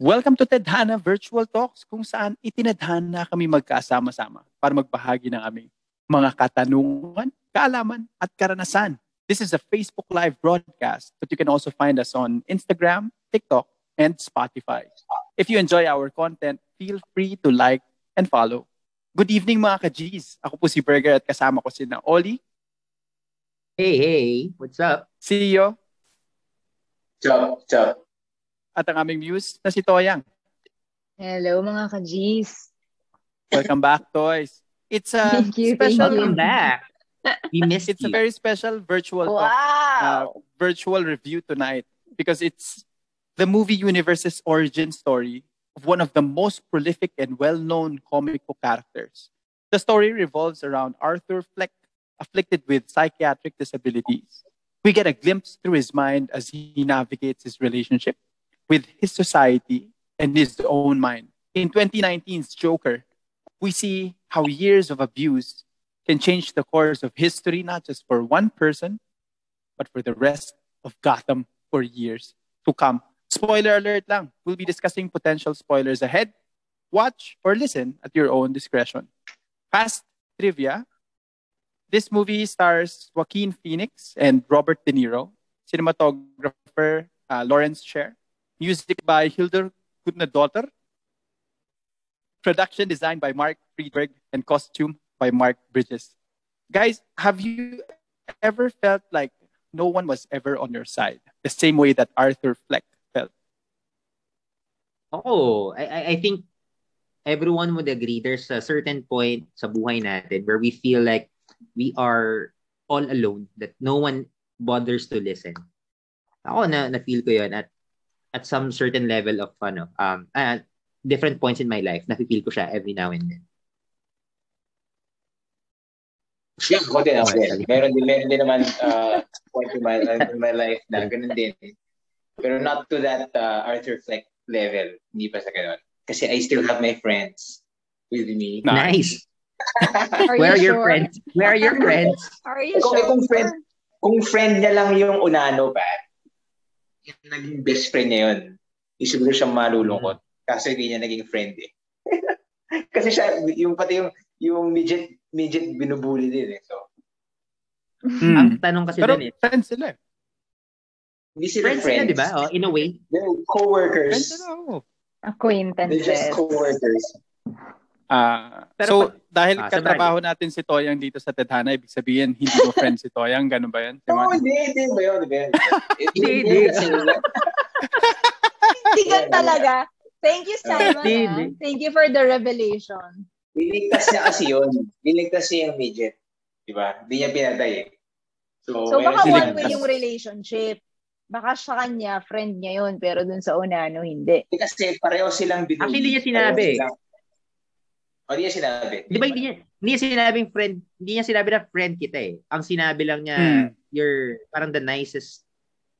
Welcome to Tedhana Virtual Talks kung saan itinadhana kami magkasama-sama para magbahagi ng aming mga katanungan, kaalaman at karanasan. This is a Facebook Live broadcast, but you can also find us on Instagram, TikTok, and Spotify. If you enjoy our content, feel free to like and follow. Good evening mga ka-Gs. Ako po si Burger at kasama ko si na Oli, Hey, hey, what's up? CEO, Ciao, ciao. At ang aming muse na si Toyang. Hello mga ka-Gs. Welcome back, Toys. It's a Thank you, special Welcome back. We missed It's a very special virtual talk, uh, Wow! virtual review tonight because it's the movie universe's origin story of one of the most prolific and well-known comic book characters. The story revolves around Arthur Fleck, afflicted with psychiatric disabilities. We get a glimpse through his mind as he navigates his relationship with his society and his own mind. In 2019's Joker, we see how years of abuse can change the course of history, not just for one person, but for the rest of Gotham for years to come. Spoiler alert lang. We'll be discussing potential spoilers ahead. Watch or listen at your own discretion. Fast trivia. This movie stars Joaquin Phoenix and Robert De Niro. Cinematographer uh, Lawrence Sher. Music by Hildur Gudnadottir. Production designed by Mark Friedberg and costume by Mark Bridges. Guys, have you ever felt like no one was ever on your side? The same way that Arthur Fleck felt. Oh, I, I- think everyone would agree there's a certain point sa buhay natin where we feel like we are all alone, that no one bothers to listen. Ako na na-feel ko yun at at some certain level of ano, um, at different points in my life, na-feel ko siya every now and then. Yeah, ako din, ako din. Meron din, meron din naman uh, point in my, in my life na ganun din. Pero not to that uh, Arthur Fleck level. Hindi pa sa ganun. Kasi I still have my friends with me. Nice. Are Where are you your sure? friends? Where are your friends? Are you Kung, sure? kung friend, kung friend niya lang yung unano pa, yung naging best friend niya yun, isiguro siyang malulungkot. Kaso hindi niya naging friend eh. Kasi siya, yung pati yung, yung midget, midget binubuli din eh. So, Ang tanong kasi Pero dun eh, friends sila eh. hindi sila friends friends. sila, di ba? Oh, in a way. They're Friends co-workers. sila, oh. They're Acquaintances. just co-workers. Ah, Pero so, dahil Ah, katrabaho natin si Toyang dito sa Tedhana, ibig sabihin, hindi mo friend si Toyang, ganun ba yan? Oo, Juan? hindi, hindi ba yun? Hindi ba yun? Hindi, hindi. ka talaga. Thank you, Simon. Hindi, ah. hindi. Thank you for the revelation. Niligtas niya kasi yun. Niligtas niya yung midget. Di ba? Hindi niya pinatay eh. So, So baka one way yung relationship. Baka sa kanya, friend niya yun, pero dun sa una, ano, hindi. Kasi pareho silang binuli. Actually, hindi niya sinabi. Pareho silang- O, hindi niya sinabi. Di ba hindi niya, hindi niya sinabing friend, hindi niya sinabi na friend kita eh. Ang sinabi lang niya, Hmm. you're parang the nicest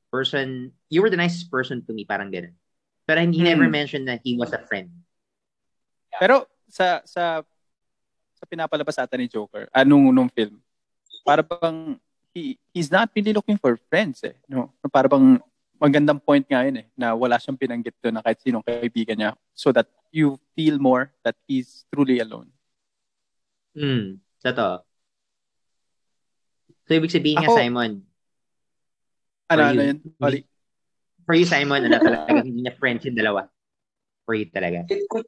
person, you were the nicest person to me, parang ganun. Pero he Hmm. never mentioned that he was a friend. Pero sa sa sa pinapalabas ata ni Joker, anong nung film, para bang he, he's not really looking for friends eh. No? Para bang magandang point nga yun eh, na wala siyang pinanggit doon na kahit sinong kaibigan niya so that you feel more that he's truly alone. Hmm. Totoo. So, ibig sabihin nga, Simon, Ano, For ano you. yun? Oli? for you, Simon, ano talaga, hindi niya friends yung dalawa. For you talaga. It could,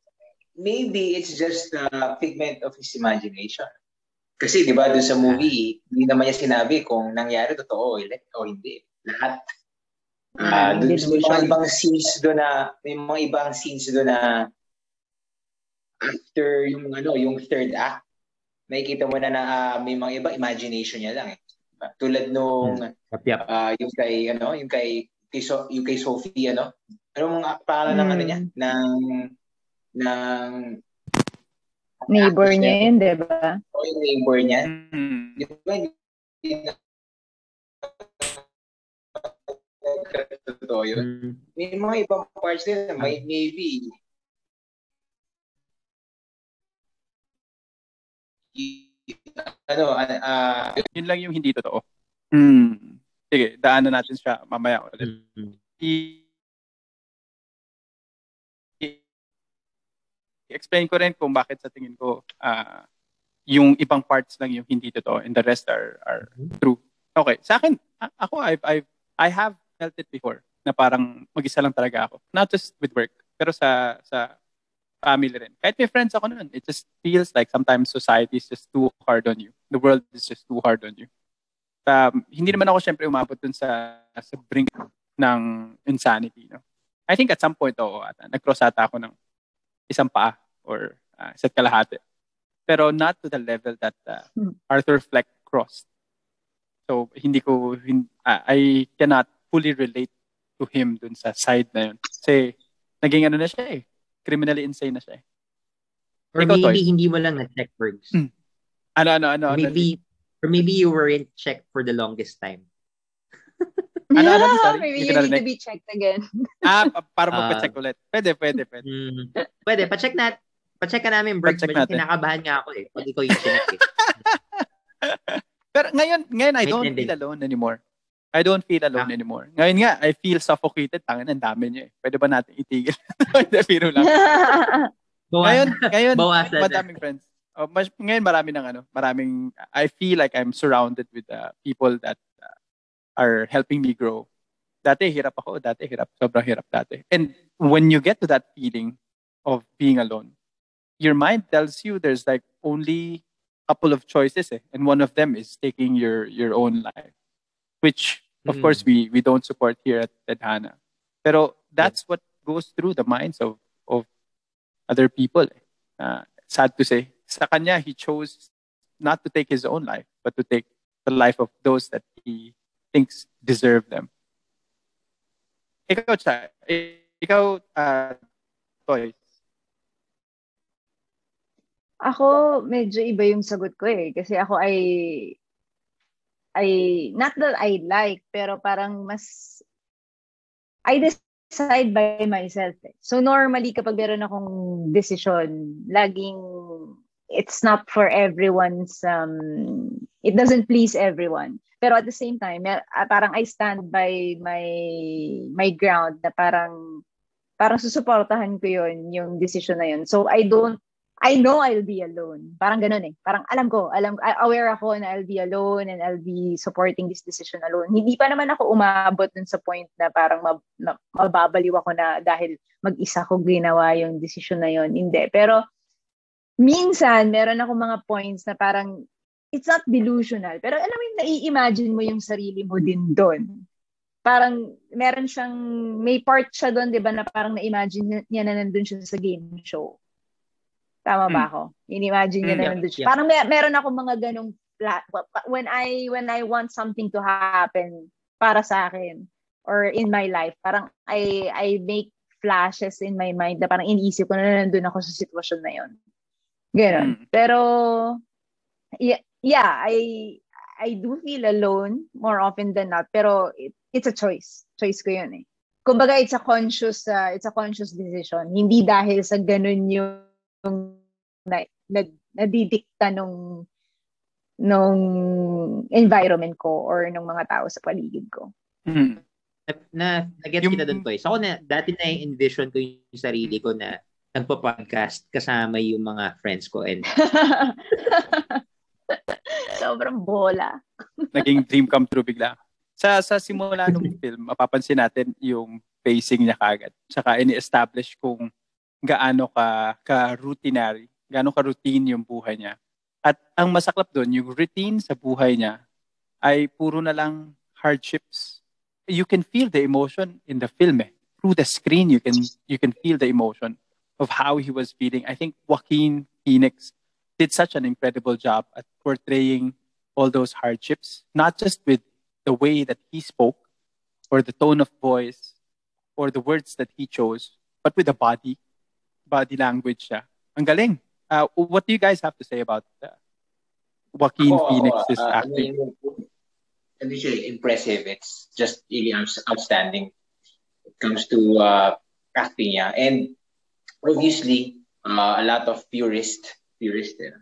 maybe it's just a figment of his imagination. Kasi di ba doon sa movie, hindi naman niya sinabi kung nangyari totoo o hindi. Lahat. Ah, Ah, doon, may mga ibang scenes doon na may mga ibang scenes doon na after yung ano, yung third act, nakikita mo na na ah, may mga iba imagination niya lang eh. Tulad nung Yap, yap. ah, yung kay ano, yung kay, kay so, yung kay Sophie ano. Ano mga pangalan ng Hmm. ano niya? Ng ng Neighbor niya yun, di ba? o yung neighbor niya. Mm. Di ba? Totoo yun. Hmm. May mga ibang parts din may maybe y- ano ah Yun lang yung hindi totoo. Mm. Sige, daanan natin siya mamaya ulit. Hmm. I- explain ko rin kung bakit sa tingin ko uh, yung ibang parts lang yung hindi totoo and the rest are are Mm-hmm. true. Okay, sa akin ako I've I've I have felt it before na parang mag-isa lang talaga ako. Not just with work, pero sa sa family rin. Kahit may friends ako noon, it just feels like sometimes society is just too hard on you. The world is just too hard on you. Um, hindi naman ako syempre umabot dun sa sa brink ng insanity, no? I think at some point, oo, ata, nag-cross ata ako ng isang paa or uh, isa't kalahati. Pero not to the level that uh, Arthur Fleck crossed. So, hindi ko, hin, uh, I cannot fully relate to him dun sa side na yun. Kasi, naging ano na siya eh. Criminally insane na siya eh. Or Ikaw, maybe Toy. hindi mo lang na-check, Bergs. Mm. Ano, ano, ano? ano maybe, or maybe you weren't checked for the longest time. Ano, ano, sorry, Maybe you ko need to be checked again. Ah, pa- para Ah. magpa-check ulit. Pwede, pwede, pwede. Mm. Pwede, pa-check na, pa-check ka namin, Bergs. Pa-check natin. kinakabahan nga ako eh. Pag ikaw yung check eh. Pero ngayon, ngayon I Wait, don't feel alone anymore. I don't feel alone Ah. anymore. Ngayon nga, I feel suffocated. Tangan, ang dami niyo eh. Pwede ba natin itigil? Hindi, biro lang. Ngayon, ngayon, Bawasan madaming friends. Oh, mas, ngayon marami ng ano, maraming, I feel like I'm surrounded with uh, people that uh, are helping me grow. Dati hirap ako, dati hirap, sobrang hirap dati. And when you get to that feeling of being alone, your mind tells you there's like only a couple of choices eh, and one of them is taking your your own life, which of Mm. course we we don't support here at Tedhana. Pero that's what goes through the minds of of other people. Uh, sad to say, sa kanya, he chose not to take his own life, but to take the life of those that he thinks deserve them. Ikaw, Cha, ikaw, uh, Toy, Ako, medyo iba yung sagot ko eh. Kasi ako ay, ay, not that I like, pero parang mas, I decide by myself. Eh. So normally, kapag meron akong decision, laging, it's not for everyone's, um, it doesn't please everyone. Pero at the same time, ah, parang I stand by my, my ground na parang, parang susuportahan ko yun, yung decision na yun. So I don't I know I'll be alone. Parang ganun eh. Parang alam ko, alam aware ako na I'll be alone and I'll be supporting this decision alone. Hindi pa naman ako umabot dun sa point na parang mab- mababaliw ako na dahil mag-isa ko ginawa yung decision na yon. Hindi. Pero minsan, meron ako mga points na parang it's not delusional. Pero alam mo yung nai-imagine mo yung sarili mo din doon. Parang meron siyang, may part siya doon, di ba, na parang na-imagine niya na nandun siya sa game show. Tama ba Mm. ako? In-imagine niya Mm, na yeah, nandun siya. yeah. Parang may, meron ako mga ganong when I when I want something to happen para sa akin or in my life, parang I I make flashes in my mind na parang iniisip ko na nandun ako sa sitwasyon na yon. Ganon. Mm. Pero yeah, yeah, I I do feel alone more often than not, pero it, it's a choice. Choice ko yun eh. Kumbaga, it's a conscious, uh, it's a conscious decision. Hindi dahil sa ganun yung na, na, nadidikta nung nung environment ko or nung mga tao sa paligid ko. Mm. na, na nag-get Yung- kita doon. So ako na, dati na envision ko yung sarili ko na nagpo-podcast kasama yung mga friends ko and Sobrang bola. naging dream come true bigla. Sa sa simula ng film, mapapansin natin yung pacing niya kagad. Tsaka ini-establish kung gaano ka ka routinary, gaano ka routine yung buhay niya. At ang masaklap doon, yung routine sa buhay niya ay puro na lang hardships. You can feel the emotion in the film eh. Through the screen, you can you can feel the emotion of how he was feeling. I think Joaquin Phoenix did such an incredible job at portraying all those hardships, not just with the way that he spoke or the tone of voice or the words that he chose, but with the body, body language siya. Ang galing. Uh, what do you guys have to say about uh, Joaquin Ako, Phoenix's uh, acting? I mean, hindi impressive. It's just really outstanding. It comes to uh, acting niya. And obviously, uh, a lot of purists, purists eh,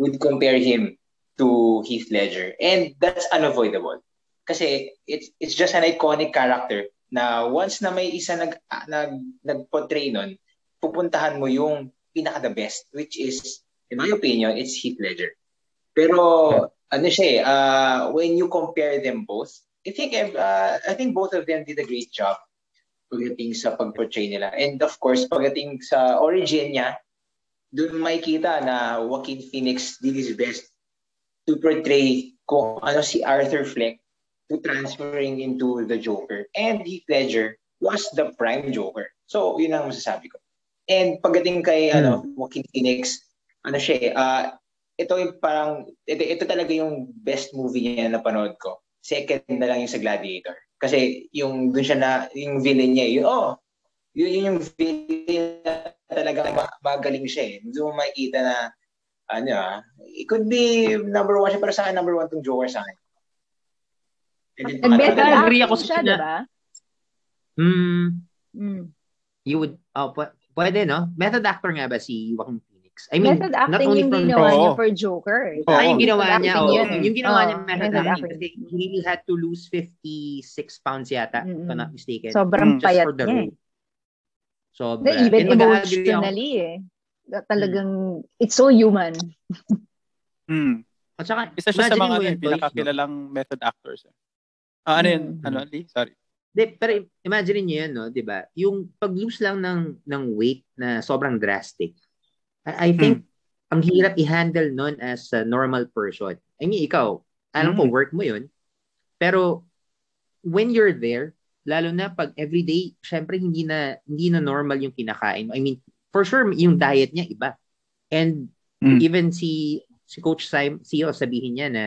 would compare him to Heath Ledger. And that's unavoidable. Kasi it's it's just an iconic character na once na may isa nag, ah, nag nag-portray nun, pupuntahan mo yung pinaka the best, which is, in my opinion, it's Heath Ledger. Pero, ano siya eh, uh, when you compare them both, I think uh, I think both of them did a great job pagdating sa pag-portray nila. And of course, pagdating sa origin niya, doon makikita na Joaquin Phoenix did his best to portray kung ano si Arthur Fleck to transferring into the Joker. And Heath Ledger was the prime Joker. So, yun ang masasabi ko. And pagdating kay hmm. ano, Joaquin Phoenix, ano siya eh, uh, ito yung parang, ito, ito talaga yung best movie niya na panood ko. Second na lang yung sa Gladiator. Kasi yung dun siya na, yung villain niya, yun, oh, yun, yun yung villain na talaga magaling siya eh. Doon mo makikita na, ano ah, it could be number one siya, pero sa akin number one tong Joker sa akin. And better ano, agree ako sa siya, di ba? Hmm. Mm. You would, oh, p- pwede, no? Method actor nga ba si Joaquin Phoenix? I mean, method acting not only yung from... ginawa oh. niya for Joker. Oh, ah, yung ginawa niya, oh, yun. yung ginawa oh, niya method, method acting. Kasi he really had to lose 56 pounds yata, mm-hmm. if I'm not mistaken. Sobrang mm. payat niya. Role. So, The, even emotionally eh. Talagang, hmm. it's so human. Hmm. At saka, isa siya sa mga ano, pinakakilalang no? method actors. Eh. Uh, ano yun? Hmm. Ano, Lee? Sorry. De, pero imagine niyo yan, no, 'di ba? Yung pag-lose lang ng ng weight na sobrang drastic. I, I think hmm. ang hirap i-handle noon as a normal person. I mean, ikaw, alam hmm. ko work mo 'yun. Pero when you're there, lalo na pag everyday, syempre hindi na hindi na normal yung kinakain. I mean, for sure yung diet niya iba. And mm. even si si Coach Simon, CEO sabihin niya na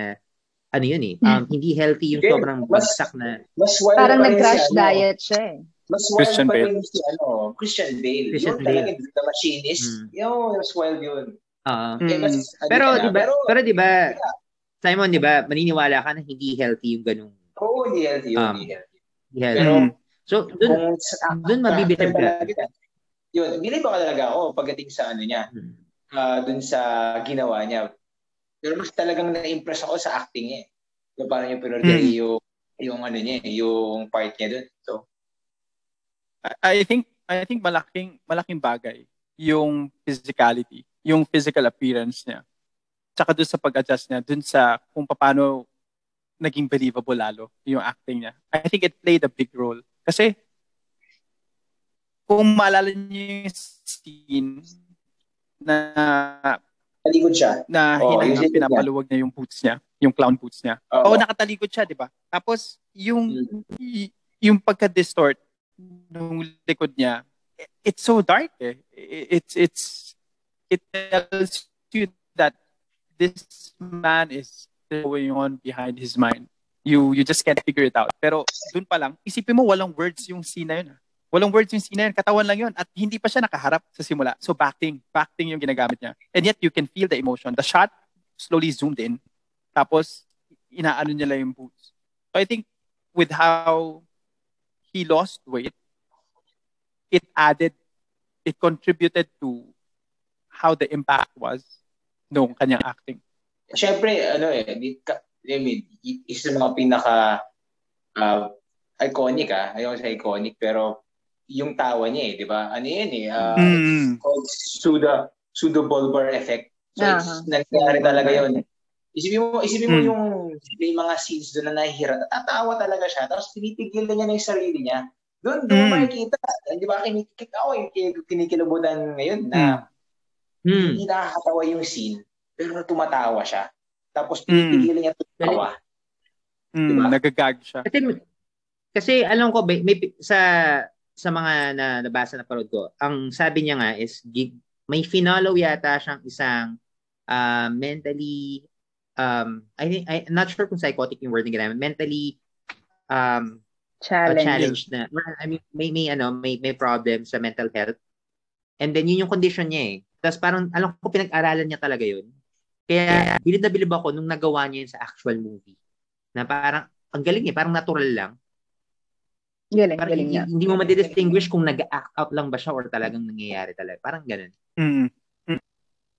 ano yun eh, um, hindi healthy yung sobrang bagsak na. Mas Parang nag-crash ano, diet siya eh. Mas wild Christian pa rin si ano, Christian Bale. Christian yung Bale. talaga the machinist. Mm. Yung mas wild yun. Uh, mm. mas, ano pero, di ba, pero, pero di ba, Simon, di ba, maniniwala ka na hindi healthy yung ganung Oo, oh, hindi healthy yun. Um, hindi healthy. Yeah. Pero, mm. so, dun, dun mabibitib ka. Yun, believe ako talaga ako pagdating sa ano niya, hmm. uh, dun sa ginawa niya. Pero mas talagang na-impress ako sa acting niya. Eh. Yung parang yung pinurder hmm. yung, yung ano niya, eh, yung part niya dun. So, I think I think malaking malaking bagay yung physicality, yung physical appearance niya. Tsaka dun sa pag-adjust niya, dun sa kung paano naging believable lalo yung acting niya. I think it played a big role. Kasi, kung maalala niyo yung scene na Talikod siya. Na oh, hinang pinapaluwag niya yung boots niya, yung clown boots niya. Oo, oh, nakatalikod siya, di ba? Tapos, yung, mm. yung pagka-distort ng likod niya, it's so dark eh. It's, it's, it tells you that this man is going on behind his mind. You you just can't figure it out. Pero dun pa lang, isipin mo walang words yung scene na yun. Ha? Walang words yung scene na yun. Katawan lang yun. At hindi pa siya nakaharap sa simula. So backing. Backing yung ginagamit niya. And yet you can feel the emotion. The shot slowly zoomed in. Tapos, inaano niya lang yung boots. So I think with how he lost weight, it added, it contributed to how the impact was nung kanyang acting. Siyempre, ano eh, I mean, isa sa mga pinaka uh, iconic ah. Ayoko sa iconic, pero yung tawa niya eh, di ba? Ano yun eh? Uh, mm. It's called pseudo, pseudo bulbar effect. So, uh-huh. it's, nangyari talaga yun. Isipin mo, isipin mo mm. yung may mga scenes doon na nahihira. Tatawa talaga siya. Tapos pinipigil na niya na yung sarili niya. Doon, doon mm. makikita. Di ba? Kinikik ako yung kinikilabutan ngayon na mm. hindi nakakatawa yung scene pero tumatawa siya. Tapos pinipigilan mm. niya tumawa. Mm, diba? Nagagag siya. Kasi, kasi alam ko, may, may, sa sa mga na nabasa na parod ko, ang sabi niya nga is may finalo yata siyang isang uh, mentally um I think I'm not sure kung psychotic yung wording ginamit, mentally um challenge. challenge na I mean may may ano may may problem sa mental health. And then yun yung condition niya eh. Tapos parang alam ko pinag-aralan niya talaga yun. Kaya bilib na bilib ako nung nagawa niya yun sa actual movie. Na parang, ang galing eh, parang natural lang. Galing, parang galing hindi, niya. hindi mo ma-distinguish kung nag-act out lang ba siya or talagang nangyayari talaga. Parang ganun. Mm. Mm.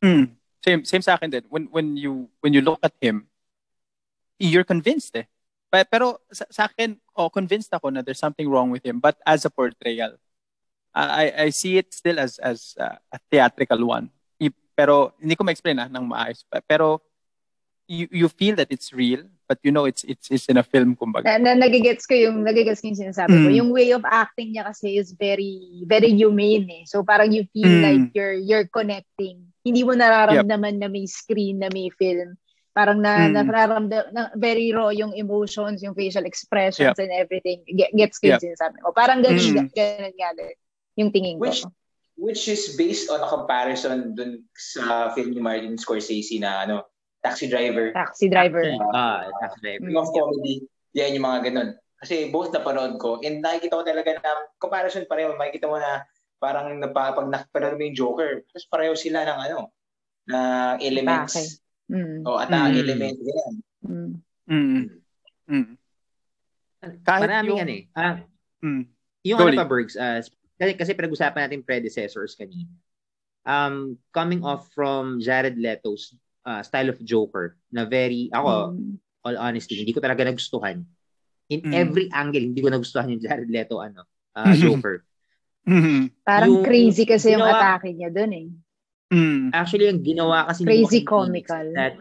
mm. Same, same sa akin din. When, when, you, when you look at him, you're convinced eh. Pero sa, sa akin, oh, convinced ako na there's something wrong with him. But as a portrayal, I I see it still as as uh, a theatrical one. I- Pero hindi ko ma-explain ah, ng maayos. Pero you you feel that it's real, but you know it's it's it's in a film kumbaga. Na, na nagigets ko yung nagigets ko yung sinasabi. Mm. Yung way of acting niya kasi is very very humane eh. So parang you feel Mm. like you're you're connecting. Hindi mo nararamdaman na may screen, na may film. Parang na, Mm. nararamdam na very raw yung emotions, yung facial expressions Yep. and everything. Get, gets ko yung Yep. sinasabi ko. Parang ganun, Mm. ganun nga din yung tingin ko. Which which is based on a comparison dun sa film ni Martin Scorsese na ano, Taxi Driver. Taxi driver. Ah, taxi driver. Of comedy. Yan yung mga ganun. Kasi both napanood ko and nakikita ko talaga na comparison pareho. Makikita mo na parang napa, pag nakapanood mo yung Joker, tapos pareho sila ng ano, na elements. Okay. Mm. O atake Mm. elements. Ganyan. Mm. Mm. Mm. Kahit Maraming yung- ano eh. Ah, Mm. yung Go, ano pa, Bergs, ah, kasi, kasi pinag-usapan natin predecessors kanina. Um, coming off from Jared Leto's ah, style of Joker, na very, ako, Mm. all honesty, hindi ko talaga nagustuhan. In Mm. every angle, hindi ko nagustuhan yung Jared Leto, ano, ah, Joker. Mm. Parang Yung crazy kasi yung ginawa- atake niya dun eh. Mm. Actually, ang ginawa kasi Crazy comical. that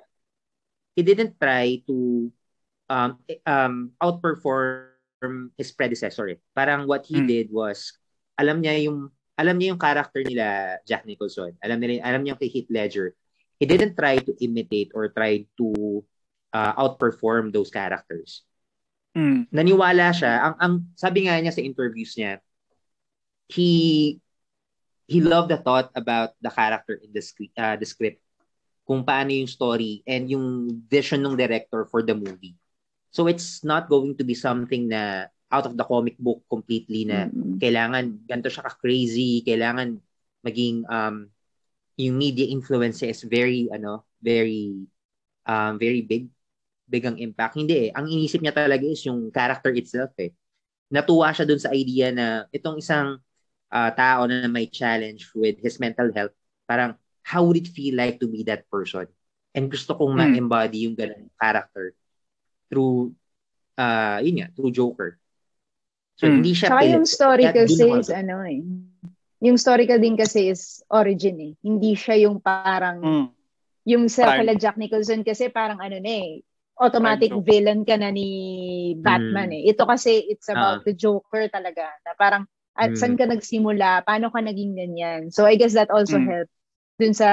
he didn't try to um, um, outperform his predecessor. Eh. Parang what he Mm. did was, alam niya yung alam niya yung character nila Jack Nicholson. Alam niya alam niya kay Heath Ledger. He didn't try to imitate or try to uh, outperform those characters. Mm. Naniwala siya. Ang ang sabi nga niya sa interviews niya, he he loved the thought about the character in the script, uh, the script kung paano yung story and yung vision ng director for the movie. So it's not going to be something na out of the comic book completely na Mm. kailangan ganito siya ka-crazy, kailangan maging um yung media influence is very ano, very um very big big ang impact. Hindi eh. Ang inisip niya talaga is yung character itself eh. Natuwa siya dun sa idea na itong isang ah, tao na may challenge with his mental health, parang how would it feel like to be that person? And gusto kong Hmm. ma-embody yung ganung character through uh yun nga, through Joker. So Hmm. hindi siya Saka yung story kasi is ano eh. Yung story ka din kasi is origin eh. Hindi siya yung parang, Mm. yung sa kala Jack Nicholson kasi parang ano na eh. Automatic Prime villain ka na ni Batman Mm. eh. Ito kasi it's about Ah. the Joker talaga. Na parang, at Mm. saan ka nagsimula? Paano ka naging ganyan? So I guess that also Mm. helped dun sa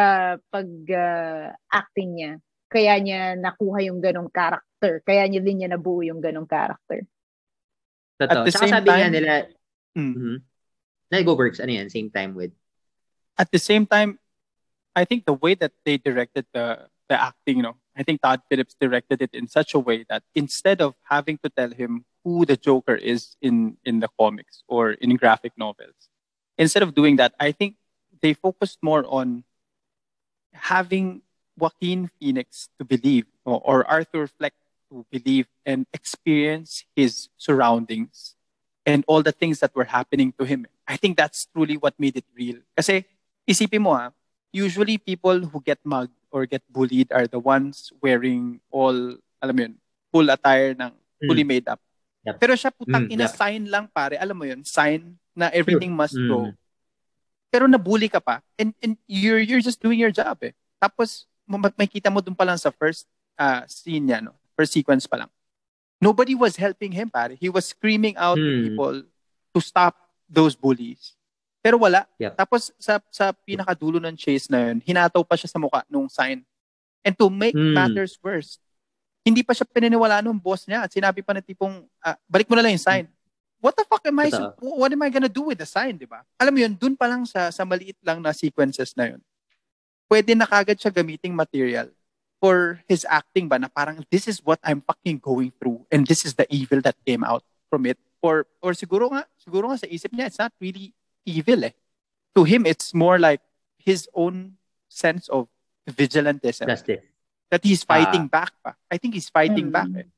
pag-acting niya. Kaya niya nakuha yung ganong character. Kaya niya din niya nabuo yung ganong character. Totoo. At the Saka same sabi nga time- nila, Mm. Mhm. Na go works, ano yan, same time with. At the same time, I think the way that they directed the the acting, you know, I think Todd Phillips directed it in such a way that instead of having to tell him who the Joker is in in the comics or in graphic novels, instead of doing that, I think they focused more on having Joaquin Phoenix to believe or, or Arthur Fleck to believe and experience his surroundings and all the things that were happening to him. I think that's truly what made it real. Kasi isipin mo ah, usually people who get mugged or get bullied are the ones wearing all, alam mo yun, full attire ng fully made up. Yep. Pero siya putang Mm, ina yep. sign lang pare, alam mo yun, sign na everything must Mm. go. Pero nabully ka pa and, and you're you're just doing your job eh. Tapos ma- makita mo dun pa lang sa first uh, scene niya, no? First sequence pa lang. Nobody was helping him, pare. He was screaming out to Hmm. people to stop those bullies. Pero wala. Yep. Tapos sa sa pinakadulo ng chase na yun, hinataw pa siya sa mukha nung sign. And to make Hmm. matters worse, hindi pa siya pininiwala nung boss niya at sinabi pa na tipong, ah, balik mo na lang yung sign. What the fuck am I, Totoo. what am I gonna do with the sign, di ba? Alam mo yun, dun pa lang sa, sa maliit lang na sequences na yun, pwede na kagad siya gamiting material for his acting ba na parang this is what I'm fucking going through and this is the evil that came out from it. Or, or siguro nga, siguro nga sa isip niya, it's not really evil eh. To him, it's more like his own sense of vigilantism Justice. that he's fighting back pa. I think he's fighting Mm. back eh.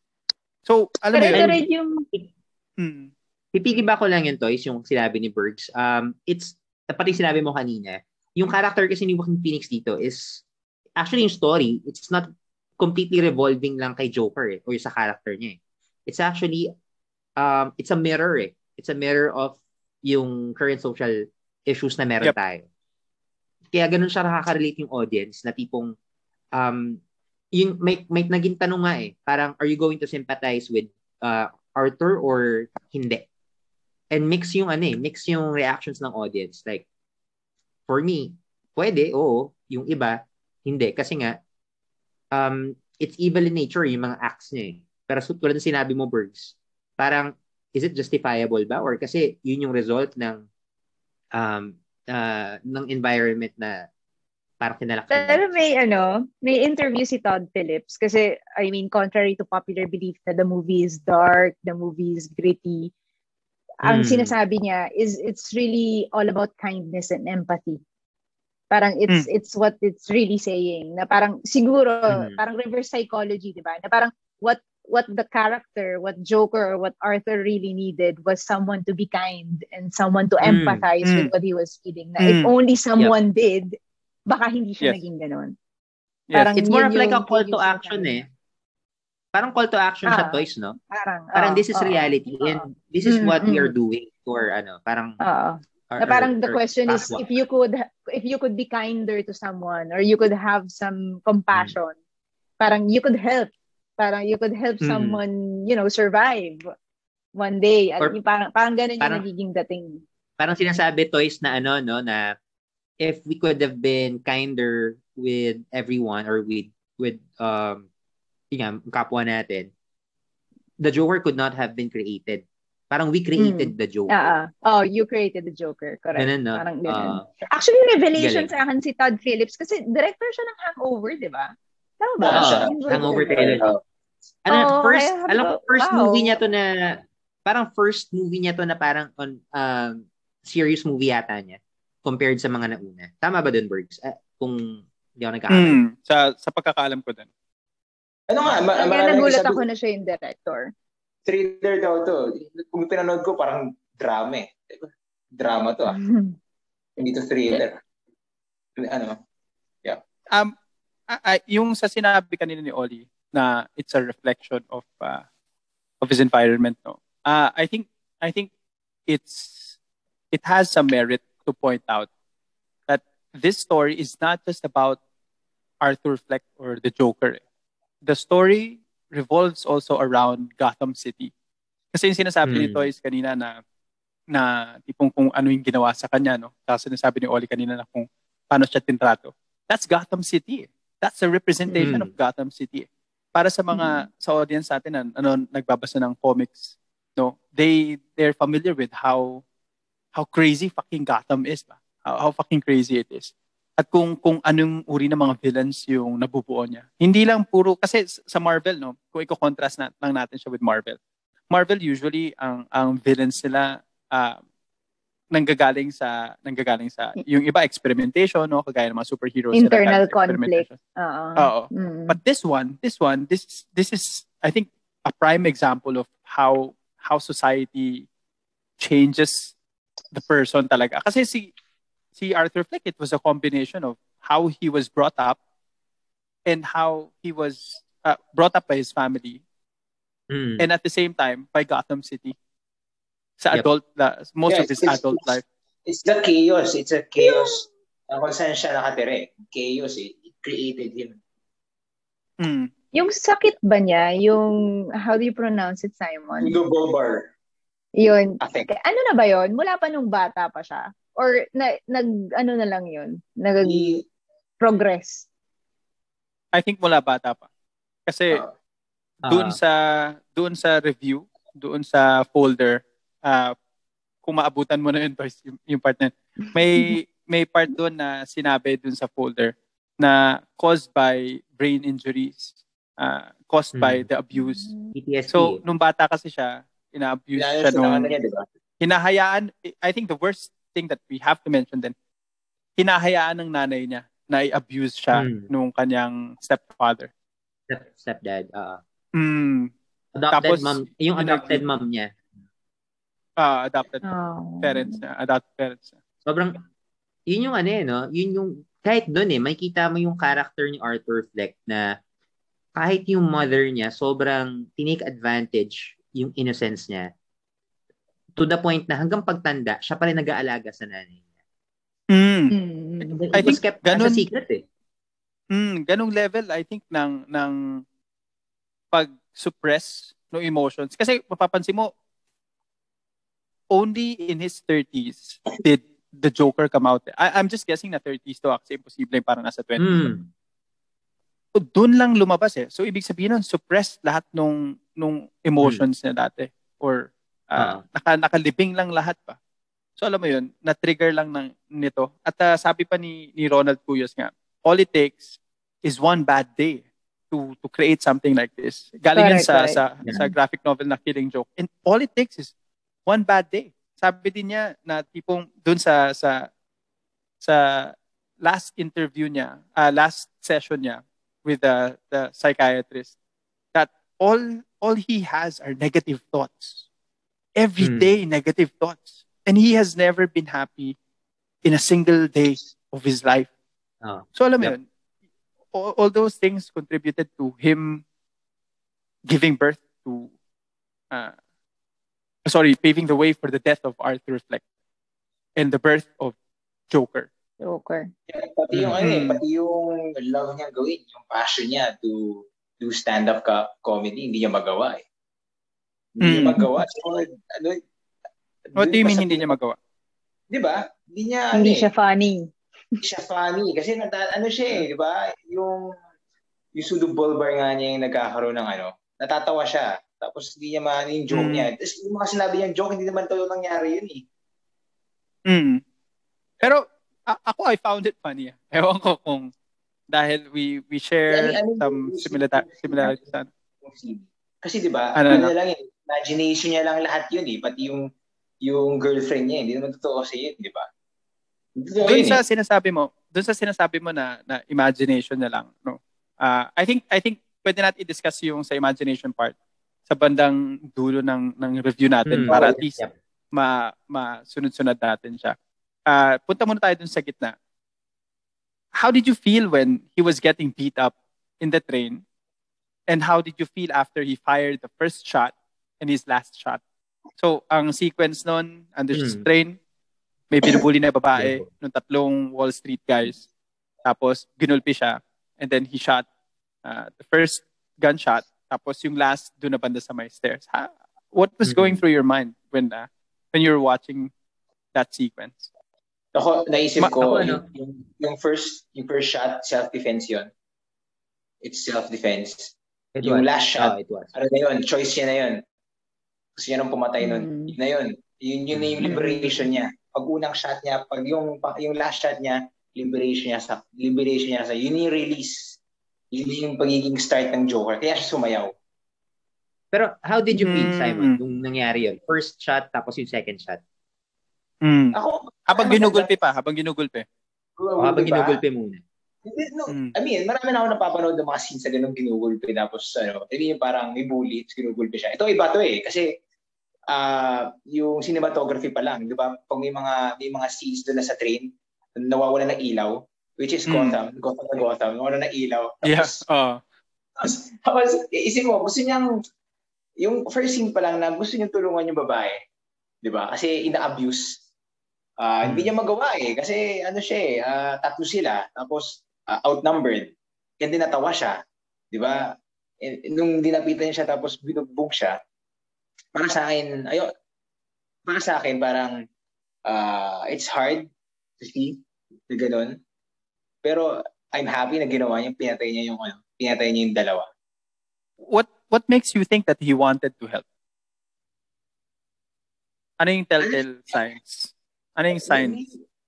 So, alam mo yun, yung, mm, Pipigibak ko lang yun, Toys, yung sinabi ni Bergs. Um, it's, pati sinabi mo kanina, yung character kasi ni Joaquin Phoenix dito is, actually yung story, it's not completely revolving lang kay Joker eh, or sa character niya eh. It's actually, um, it's a mirror eh. It's a mirror of yung current social issues na meron Yep. tayo. Kaya ganun siya nakaka-relate yung audience na tipong um yung may may naging tanong nga eh, parang are you going to sympathize with uh, Arthur or hindi? And mix yung ano eh, mix yung reactions ng audience. Like for me, pwede, oo, yung iba hindi kasi nga um it's evil in nature yung mga acts niya eh. Pero tulad ng sinabi mo, Bergs, parang is it justifiable ba? Or kasi yun yung result ng um, uh, ng environment na parang kinalakhan. Pero may ano, may interview si Todd Phillips kasi I mean contrary to popular belief na the movie is dark, the movie is gritty. Ang Hmm. sinasabi niya is it's really all about kindness and empathy. Parang it's it's what it's really saying na parang siguro Mhm. parang reverse psychology, 'di ba? Na parang what what the character, what Joker or what Arthur really needed was someone to be kind and someone to Mm, empathize mm. with what he was feeling. Na if Mm. only someone did, baka hindi siya Yes. naging ganun. Yes. Parang It's more of like a call to action eh. Parang call to action sa Ah. toys, no? Parang, Parang oo, this is oo, reality oo. and this is Mm, what we mm. are doing or ano, parang Oo. Or- Na parang the or question is if you could if you could be kinder to someone or you could have some compassion, parang you could help. Parang you could help Mm. someone, you know, survive one day. At Or- yung parang parang ganun yung parang- nagiging dating. parang sinasabi toys na ano no na if we could have been kinder with everyone or with with um yun nga, kapwa natin the Joker could not have been created parang we created the Joker Ah, ah. oh, you created the Joker, correct. Ganun, no? Parang ganun. Ah, Actually, revelation galing. sa akin si Todd Phillips kasi director siya ng Hangover, di ba? Tama ba? Siya. Hangover Director. trilogy. Oh. ano Oo, first alam ko first wow. movie niya to na parang first movie niya to na parang on um serious movie yata niya compared sa mga nauna tama ba dun Bergs Ah, kung hindi ako nagkakamali Mm, sa sa pagkakaalam ko din. Ano nga, ma- Kaya nagulat ako na siya yung director. Thriller daw to. Kung pinanood ko, parang drama eh. Diba? Drama to ah. Hindi to thriller. Ano? Um ah, ah, yung sa sinabi kanina ni Oli na it's a reflection of uh, of his environment no. Uh, I think I think it's it has some merit to point out that this story is not just about Arthur Fleck or the Joker. The story revolves also around Gotham City. Kasi yung sinasabi Hmm. Toys kanina na na tipong kung ano yung ginawa sa kanya, no? Tapos sinasabi ni Oli kanina na kung paano siya tinrato. That's Gotham City. eh. That's a representation Hmm. of Gotham City. eh. Para sa mga sa audience natin na ano nagbabasa ng comics, no? They they're familiar with how how crazy fucking Gotham is ba? How, how fucking crazy it is. At kung kung anong uri ng mga villains yung nabubuo niya. Hindi lang puro kasi sa Marvel no, kung i-contrast na, lang natin siya with Marvel. Marvel usually ang ang villains nila ah, nanggagaling sa nanggagaling sa yung iba experimentation no kagaya ng mga superheroes sila Internal sa experimentation. Oo. Oo. Mm. But this one, this one, this this is I think a prime example of how how society changes the person talaga. Kasi si si Arthur Fleck, it was a combination of how he was brought up and how he was uh, brought up by his family Mm. and at the same time by Gotham City. Sa Yep. adult la- most Yeah, of his it's- adult it's- life. It's the chaos. It's a chaos. Ang kung saan siya nakatira eh. Chaos eh. It created him. Mm. Yung sakit ba niya, yung, how do you pronounce it, Simon? Udo Bobar. Yun. I think. Ano na ba yon? Mula pa nung bata pa siya? Or na, nag, ano na lang yun? Nag-progress? He, I think mula bata pa. Kasi uh, doon Ah. sa doon sa review, doon sa folder, ah kung maabutan mo na yun, boys, yung, yung part na yun. may may part doon na sinabi doon sa folder na caused by brain injuries, ah, caused by Hmm. the abuse. PTSD. So, nung bata kasi siya, ina-abuse Lalo siya ba? hinahayaan, I think the worst thing that we have to mention then, hinahayaan ng nanay niya na i-abuse siya Hmm. nung kanyang stepfather. Step, stepdad. oo. Mm, adopted Tapos, mom. Yung yun adopted mom niya. ah, adopted Oh. parents niya, adopted parents niya. Sobrang, yun yung ano eh, no? Yun yung, kahit doon eh, makikita mo yung character ni Arthur Fleck na kahit yung mother niya, sobrang tinake advantage yung innocence niya. To the point na hanggang pagtanda, siya pa rin nag-aalaga sa nanay niya. Mm. Mm. It I was think kept ganun- as a secret eh. Mm, ganong level I think ng ng pag-suppress no emotions kasi mapapansin mo only in his 30s did the Joker come out. I, I'm just guessing na 30s to kasi imposible parang nasa 20s. Mm. So, doon lang lumabas eh. So ibig sabihin nun, suppress lahat nung nung emotions niya dati or ah, Ah. naka, nakalibing lang lahat pa. So alam mo yun, na-trigger lang ng nito. At ah, sabi pa ni ni Ronald Cuyos nga, all it takes is one bad day to to create something like this. Galing yun Correct, sa correct. sa Yeah. sa graphic novel na Killing Joke. And all it takes is one bad day. Sabi din niya na tipong dun sa sa sa last interview niya, ah, last session niya with the the psychiatrist that all all he has are negative thoughts. Every Hmm. day negative thoughts. And he has never been happy in a single day of his life. Oh. So alam mo Yep. yun, all, all those things contributed to him giving birth to uh, sorry, paving the way for the death of Arthur Fleck and the birth of Joker. Joker. Pati yung ano eh, pati yung love niya gawin, yung passion niya to do stand-up ka- comedy, hindi niya magawa eh. Hindi niya Mm. magawa. So, ano, What do you mean hindi niya magawa? Di ba? Hindi niya, ano Hindi eh, siya funny. hindi siya funny. Kasi nata, ano siya eh, di ba? Yung, yung Sudo Bulbar nga niya yung nagkakaroon ng ano, natatawa siya. Tapos hindi niya maano yung joke Mm. niya. Tapos yung mga sinabi niyang joke, hindi naman talaga nangyari yun eh. Mm. Pero a- ako I found it funny. ah. Ewan ko kung dahil we we share Ano- ano some yung- similar similarities. ano. Kasi di ba, Ano ano, na? lang yun, imagination niya lang lahat yun eh, pati yung yung girlfriend niya, hindi naman totoo kasi yun, di ba? Doon yun sa eh. sinasabi mo, doon sa sinasabi mo na na imagination na lang, no. Ah, I think I think pwede natin i-discuss yung sa imagination part sa bandang dulo ng ng review natin Mm. para at least Yep. ma masunod-sunod natin siya. Ah, punta muna tayo dun sa gitna. How did you feel when he was getting beat up in the train? And how did you feel after he fired the first shot and his last shot? So, ang sequence nun, under Hmm. train, may binubuli na babae ng tatlong Wall Street guys. Tapos, ginulpi siya. And then he shot uh, the first gunshot. Tapos, yung last, doon na banda sa my stairs. Ha, what was Mhm. going through your mind when uh, when you were watching that sequence? Ako, naisip Ma- ko, ako, ano? yung, yung, yung first yung first shot, self-defense yun. It's self-defense. It Yung was. last shot, Oh, it was. ano na yun, choice niya na yun. Gusto niya nang pumatay nun. Mm. Yun na yun. Yun, yun na yung liberation niya. Pag unang shot niya, pag yung, yung last shot niya, liberation niya sa, liberation niya sa, yun yung release. Yun yung pagiging start ng Joker. Kaya siya sumayaw. Pero how did you feel, Mm. Simon, nung nangyari yun? First shot, tapos yung second shot. Mm. Ako, Habang ano, ginugulpi pa, habang ginugulpi. O habang diba? ginugulpi muna. Hindi, no, Mm. I mean, marami na ako napapanood ng mga scenes na ganun ginugulpi. Tapos, ano, I mean, parang may bully, ginugulpi siya. Ito, iba to eh. Kasi, ah yung cinematography pa lang, di ba? Pag may mga, may mga scenes doon na sa train, nawawala ng ilaw, which is Mm. Gotham, Gotham na Gotham, nawawala ng ilaw. Yeah. Tapos, Oh. tapos, tapos, isip mo, gusto niyang, yung first scene pa lang na gusto niyang tulungan yung babae. Di ba? Kasi ina-abuse. Ah, Hindi Hmm. niya magawa eh. Kasi ano siya eh, ah, tatlo sila. Tapos ah, outnumbered. Kaya din natawa siya. Di ba? Eh, Nung dinapitan niya siya tapos binugbog siya, para sa akin, ayo, para sa akin parang ah, it's hard to see na ganun. Pero I'm happy na ginawa niya, pinatay niya yung ano, pinatay niya yung dalawa. What what makes you think that he wanted to help? Ano yung telltale signs? Ano yung signs? Yung,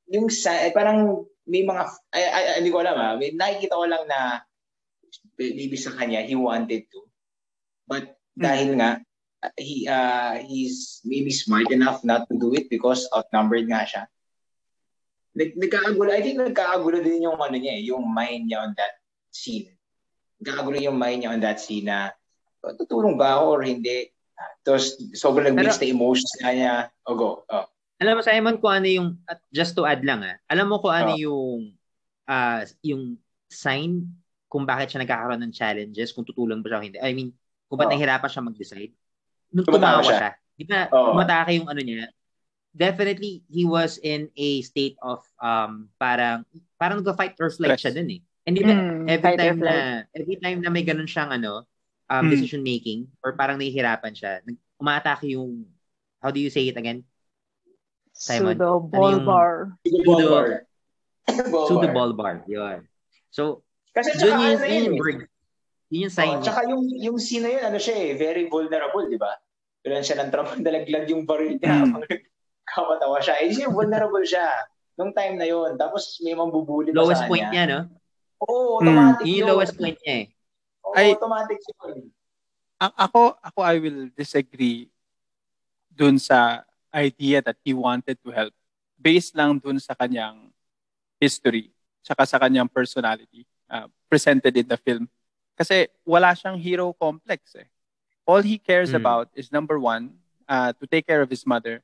yung sa, eh, parang may mga, ay, ay, ay, hindi ko alam ha, may, nakikita ko lang na maybe sa kanya, he wanted to. But dahil nga, he, uh, he's maybe smart enough not to do it because outnumbered nga siya. Nag, nagkakagulo, I think nagkakagulo din yung ano niya, eh, yung mind niya on that scene. Nagkakagulo yung mind niya on that scene na "Oh, tutulong ba ako or hindi? Tapos sobrang nag-mix na emotions niya. O go. Oh. Alam mo, Simon, kung ano yung, at just to add lang ah, alam mo kung ano Oh. yung, ah yung sign kung bakit siya nagkakaroon ng challenges, kung tutulong ba siya o hindi. I mean, kung ba't Oh. nahihirapan siya mag-decide. Nung tumawa siya. siya. Di ba, Oo. umatake yung ano niya. Definitely, he was in a state of, um, parang, parang nag-fight or flight Stress. siya dun eh. And di ba, Mm, every time flight. na, every time na may ganun siyang, ano, um, Mm. decision making, or parang nahihirapan siya, umatake yung, how do you say it again? Simon, Pseudo ano ball yung- bar. Pseudo bar. Ball Pseudo bar. ball bar. Yun. So, Kasi Yun tsaka ano yun yun yung eh. Yun yung sign Oh, tsaka yung, yung scene na yun, ano siya eh, very vulnerable, di ba? Kailan siya ng trauma, dalaglag yung baril niya Mm. habang kamatawa siya. Eh, siya, vulnerable siya. Nung time na yun. Tapos may mambubuli pa Lowest sa point niya, no? Oo, Mm. automatic Yun yung lowest point niya eh. Oo, Ay- automatic yun. A- ako, ako, I will disagree dun sa idea that he wanted to help. Based lang dun sa kanyang history, tsaka sa kanyang personality uh, presented in the film. Kasi wala siyang hero complex eh. All he cares Mm. about is number one, uh, to take care of his mother.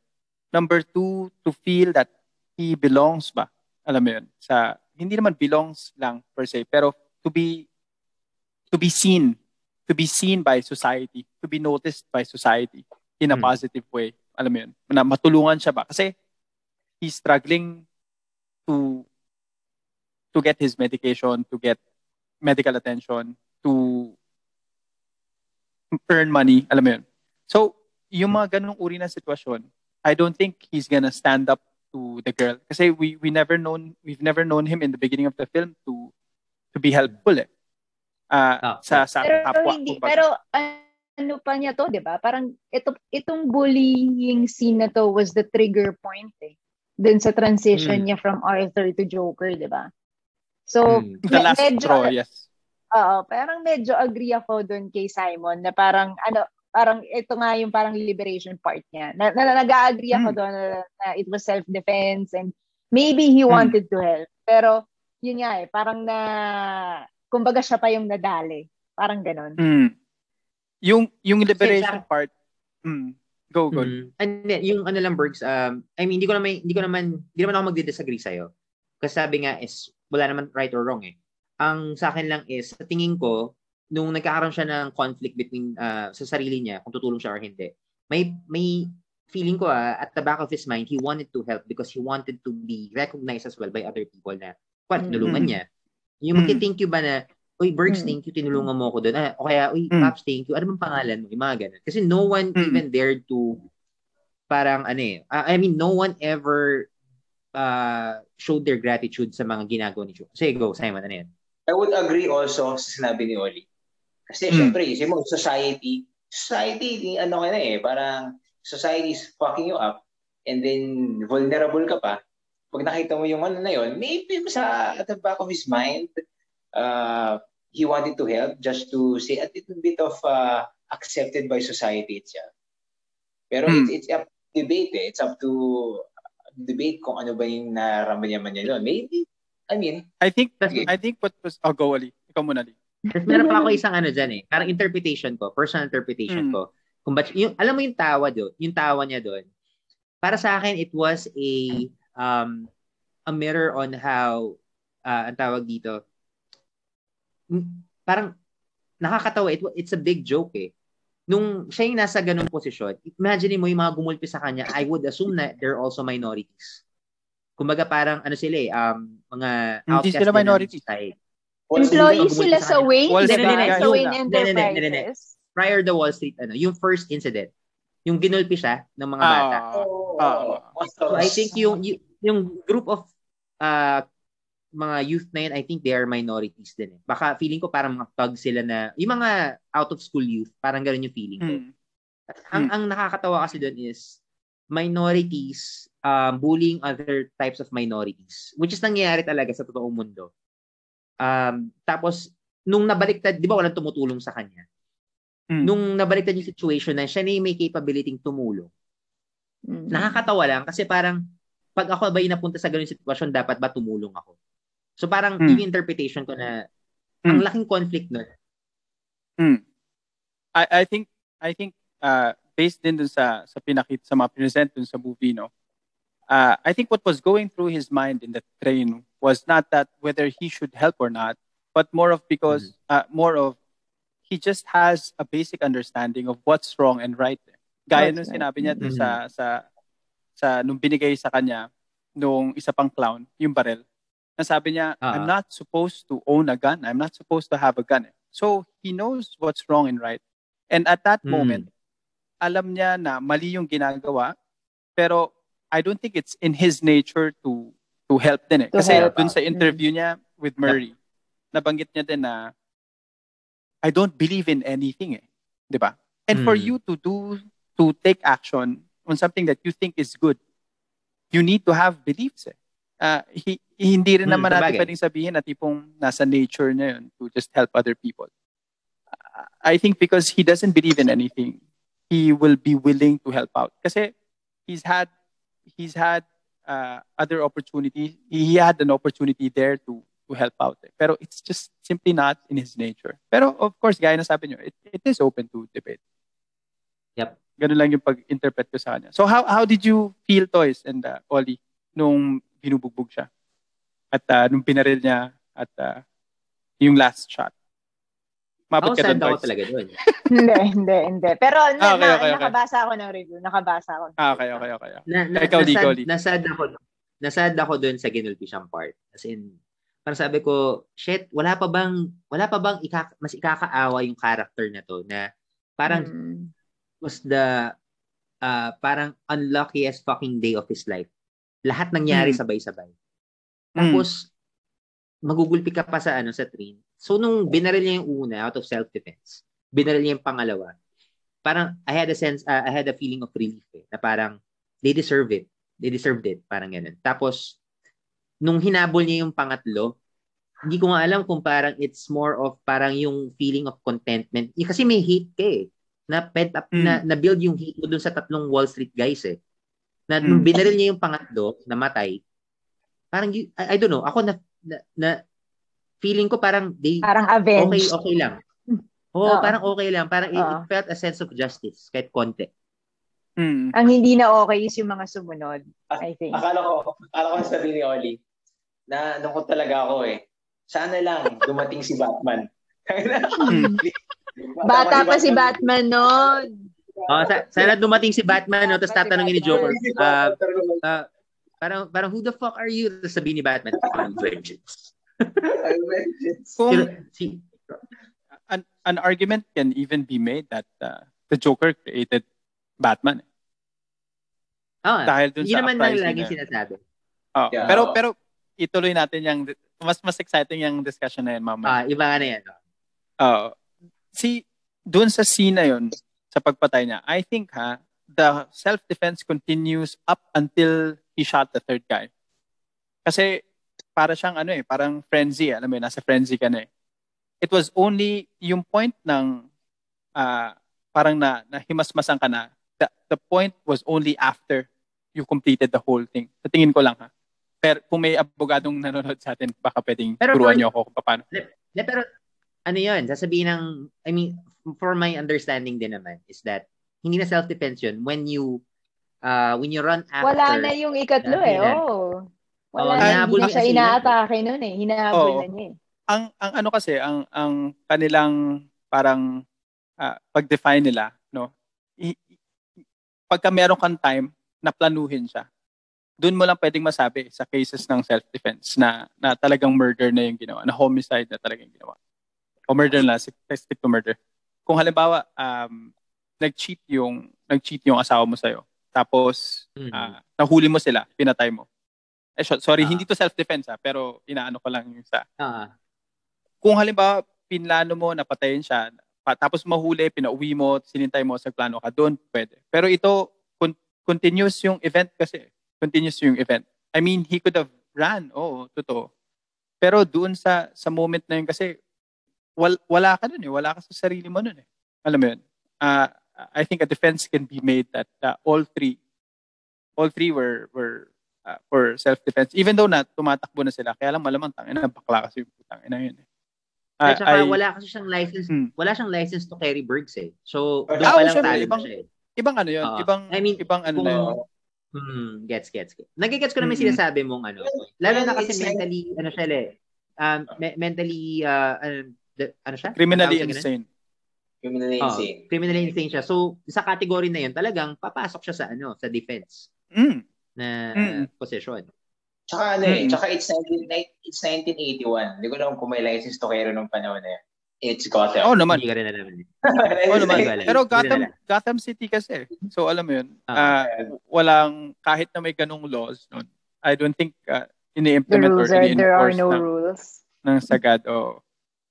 Number two, to feel that he belongs ba? Alam mo yun? Sa, hindi naman belongs lang per se, pero to be to be seen to be seen by society, to be noticed by society in a Mm. positive way. Alam mo yun? Na matulungan siya ba? Kasi he's struggling to to get his medication, to get medical attention, to earn money. Alam mo yun? So, yung mga ganong uri ng sitwasyon, I don't think he's gonna stand up to the girl. Kasi we we never known we've never known him in the beginning of the film to to be helpful eh. Ah, Ah, sa sa Pero kapwa. hindi, kumbaga. pero ano pa niya to, 'di ba? Parang ito itong bullying scene na to was the trigger point eh. Dun sa transition Mm. niya from Arthur to Joker, 'di ba? So, Mm. the me- last medyo, straw, yes. Oo, parang medyo agree ako doon kay Simon na parang ano, parang ito nga yung parang liberation part niya. Na, na, nag-agree ako Mm. doon na, na it was self-defense and maybe he Mm. wanted to help. Pero yun nga eh, parang na kumbaga siya pa yung nadali. Parang ganon. Mm. Yung yung liberation sa- part. Mm. Go go. Mm. And then, yung ano lang, Bergs, um, I mean, hindi ko naman, hindi ko naman, hindi naman ako magdi-disagree sa'yo. Kasi sabi nga is, wala naman right or wrong eh. Ang sa akin lang is, sa tingin ko, nung nagkakaroon siya ng conflict between, uh, sa sarili niya, kung tutulong siya or hindi, may, may feeling ko ah, at the back of his mind, he wanted to help because he wanted to be recognized as well by other people na, what, Mm. tinulungan niya. Yung Mm. magki-thank you ba na, Uy, Bergs, Mm. thank you, tinulungan mo ako doon. Ah, o kaya, uy, Mm. Paps, thank you. Ano bang pangalan mo? Yung mga ganun. Kasi no one Mm. even dared to, parang ano eh, ah, I mean, no one ever uh, showed their gratitude sa mga ginagawa ni Joe. Sige, go, Simon, ano yan? I would agree also sa sinabi ni Oli. Kasi Mm. syempre, isip mo, society, society, ano ka na eh, parang society is fucking you up and then vulnerable ka pa. Pag nakita mo yung ano na yun, maybe sa at the back of his mind, uh, he wanted to help just to say a little bit of uh, accepted by society itself. Pero Mm. it's, it's up to debate eh. It's up to debate kung ano ba yung nararamdaman niya doon. Maybe, I mean, I think Sige. I think what was oh go Ali. Ikaw muna Ali. Tapos meron pa ako isang ano dyan eh, parang interpretation ko, personal interpretation Mm. ko. Kung ba't, yung, alam mo yung tawa doon, yung tawa niya doon, para sa akin, it was a, um, a mirror on how, uh, ang tawag dito, parang nakakatawa, it, it's a big joke eh. Nung siya yung nasa ganung posisyon, imagine mo yung mga gumulpi sa kanya, I would assume na they're also minorities. Kumbaga parang ano sila eh, um, mga Hindi outcast sila minorities. society. what's the- Employee Gumulpi sila sa. Wayne, Wall di Street ba? guys. Sa Wayne. Enterprises. prior the Wall Street, ano, yung first incident, yung ginulpi siya ng mga Ah, bata. Oh, Ah. So I think yung yung group of uh, mga youth na yun, I think they are minorities din eh. Baka feeling ko parang mga thug sila na, yung mga out of school youth, parang ganun yung feeling ko. Mm. Ang Hmm. ang nakakatawa kasi doon is minorities um, bullying other types of minorities, which is nangyayari talaga sa totoong mundo. Um, tapos nung nabaliktad, 'di ba walang tumutulong sa kanya? Mm. Nung nabaliktad yung situation na siya na yung may capability tumulong. Mm. Nakakatawa lang kasi parang pag ako ba yung napunta sa ganung sitwasyon, dapat ba tumulong ako? So parang Mm. yung interpretation ko na ang Mm. laking conflict nun. Mm. I I think I think uh based din dun sa sa pinakit sa mga present dun sa movie no. Uh, I think what was going through his mind in the train was not that whether he should help or not, but more of because uh, more of he just has a basic understanding of what's wrong and right. Gaya nung sinabi niya Mhm. sa, sa, sa, nung binigay sa kanya, nung isa pang clown, yung barel. Nasabi niya, Ah. I'm not supposed to own a gun. I'm not supposed to have a gun. So, he knows what's wrong and right. And at that Mm. moment, alam niya na mali yung ginagawa, pero I don't think it's in his nature to to help din eh. To Kasi help dun sa interview niya with Murray, nabanggit niya din na I don't believe in anything eh. 'Di ba? And for Mm. you to do to take action on something that you think is good, you need to have beliefs eh. Hi- hindi rin naman natin sabagay. pwedeng sabihin na tipong nasa nature niya yun to just help other people. I think because he doesn't believe in anything, he will be willing to help out. Kasi he's had he's had uh, other opportunities. He had an opportunity there to to help out. eh. Pero it's just simply not in his nature. Pero of course, gaya na sabi niyo, it, it is open to debate. Yep. Ganun lang yung pag-interpret ko sa kanya. So how how did you feel, Toys and uh, Ollie, nung binubugbog siya? At uh, nung pinaril niya at uh, yung last shot? Mabot ka doon, ako talaga doon. hindi, hindi, hindi. Pero na, Ah, okay, na- okay, okay. nakabasa ako ng review. Nakabasa ako. Ah, okay, okay, okay. Na, na, Ikaw, Lee, nasad, Lee. nasad ako, nasad ako doon sa ginulpi siyang part. As in, parang sabi ko, shit, wala pa bang, wala pa bang ikaka, mas ikakaawa yung character na to na parang Mm. was the uh, parang unluckiest fucking day of his life. Lahat nangyari Mm. sabay-sabay. Mm. Tapos, magugulpi ka pa sa ano sa train. So, nung binaril niya yung una out of self-defense, binaril niya yung pangalawa, parang I had a sense, uh, I had a feeling of relief eh, na parang they deserve it. They deserved it. Parang ganun. Tapos, nung hinabol niya yung pangatlo, hindi ko nga alam kung parang it's more of parang yung feeling of contentment. Kasi may hate ka eh. Na pent up, Mm. na, na build yung hate mo dun sa tatlong Wall Street guys eh. Na nung Mm. binaril niya yung pangatlo, namatay, parang, I, I don't know, ako na, na, na feeling ko parang they, Parang okay, avenged. okay lang. Oo, Oo. parang okay lang. Parang it, it felt a sense of justice, kahit konti. Mm. Ang hindi na okay is yung mga sumunod, I think. Akala ko, akala ko sabi ni Oli, na nungkot talaga ako eh. Sana lang dumating si Batman. Hmm. Bata pa si Batman noon. Oh, sa, sana dumating si Batman, no, tapos tatanungin ni Joker, uh, uh, parang, parang, who the fuck are you? Tapos sabihin ni Batman, I'm vengeance. Kung, Pero, si, an, an argument can even be made that uh, the Joker created Batman. oh, Dahil dun sa naman laging na- sinasabi. Oh, Yeah. Pero pero ituloy natin yung mas mas exciting yung discussion na yun Ah, mamaya. iba na yan. Oo. si doon sa scene na yun, sa pagpatay niya, I think ha, the self-defense continues up until he shot the third guy. Kasi para siyang ano eh, parang frenzy, alam mo yun, nasa frenzy ka na eh. It was only yung point ng ah, parang na nahimasmasan ka na. The, the point was only after you completed the whole thing. Sa tingin ko lang ha. Pero kung may abogadong nanonood sa atin, baka pwedeng Pero turuan niyo ako kung paano. De, pero, ano yun, sasabihin ng, I mean, for my understanding din naman, is that, hindi na self-defense yun when you, uh, when you run after, Wala na yung ikatlo eh. Oh. Wala na, hindi na niya siya inaatake nun eh. Hinahabol Oo. na niya eh. ang ang ano kasi ang ang kanilang parang ah, pag-define nila no i, i- pagka meron kang time na planuhin siya doon mo lang pwedeng masabi sa cases ng self-defense na na talagang murder na yung ginawa na homicide na talagang ginawa o murder na stick to murder kung halimbawa um nag-cheat yung nag-cheat yung asawa mo sa'yo tapos Mhm. ah, nahuli mo sila pinatay mo eh so- sorry Ah. hindi to self-defense ha pero inaano ko lang yung sa Ah, kung halimbawa pinlano mo na patayin siya, pa, tapos mahuli, pinauwi mo, sinintay mo sa plano ka, doon pwede. Pero ito, con- continuous yung event kasi. Continuous yung event. I mean, he could have ran, oo, totoo. Pero doon sa sa moment na yun kasi, wal, wala ka dun eh, wala ka sa sarili mo nun eh. Alam mo yun? Uh, I think a defense can be made that uh, all three, all three were, were uh, for self-defense. Even though na tumatakbo na sila, kaya lang malamang tangin na bakla kasi yung putang ina yun eh. At Ah, saka I- wala kasi siyang license, Hmm. wala siyang license to carry birds eh. So, doon Ah, pa oo, lang na ibang- siya eh. ibang ano yun, Oo. ibang I mean, ibang ano kung- na yun. Hmm, gets, gets, gets. Nagigets ko naman Mm-mm. sinasabi mong ano. Lalo na kasi mentally, ano siya eh, um, me- mentally, uh, the- ano siya? Criminally Ano insane. Criminally Oh, insane. criminally insane siya. So, sa category na yun, talagang papasok siya sa ano, sa defense Mm. na Mm. position. Tsaka ano eh, Mm. tsaka it's, 19, ni- it's 1981. Hindi ko alam kung may license to Cairo nung panahon na yun. It's Gotham. Oh naman. Hindi ka rin alam. Oh naman. Pero Gotham. Gotham City kasi. So alam mo 'yun. Ah. ah, walang kahit na may ganung laws noon. I don't think uh, The ini-implement or are, there are ini-enforce no ng, rules. ng sagad. Oh.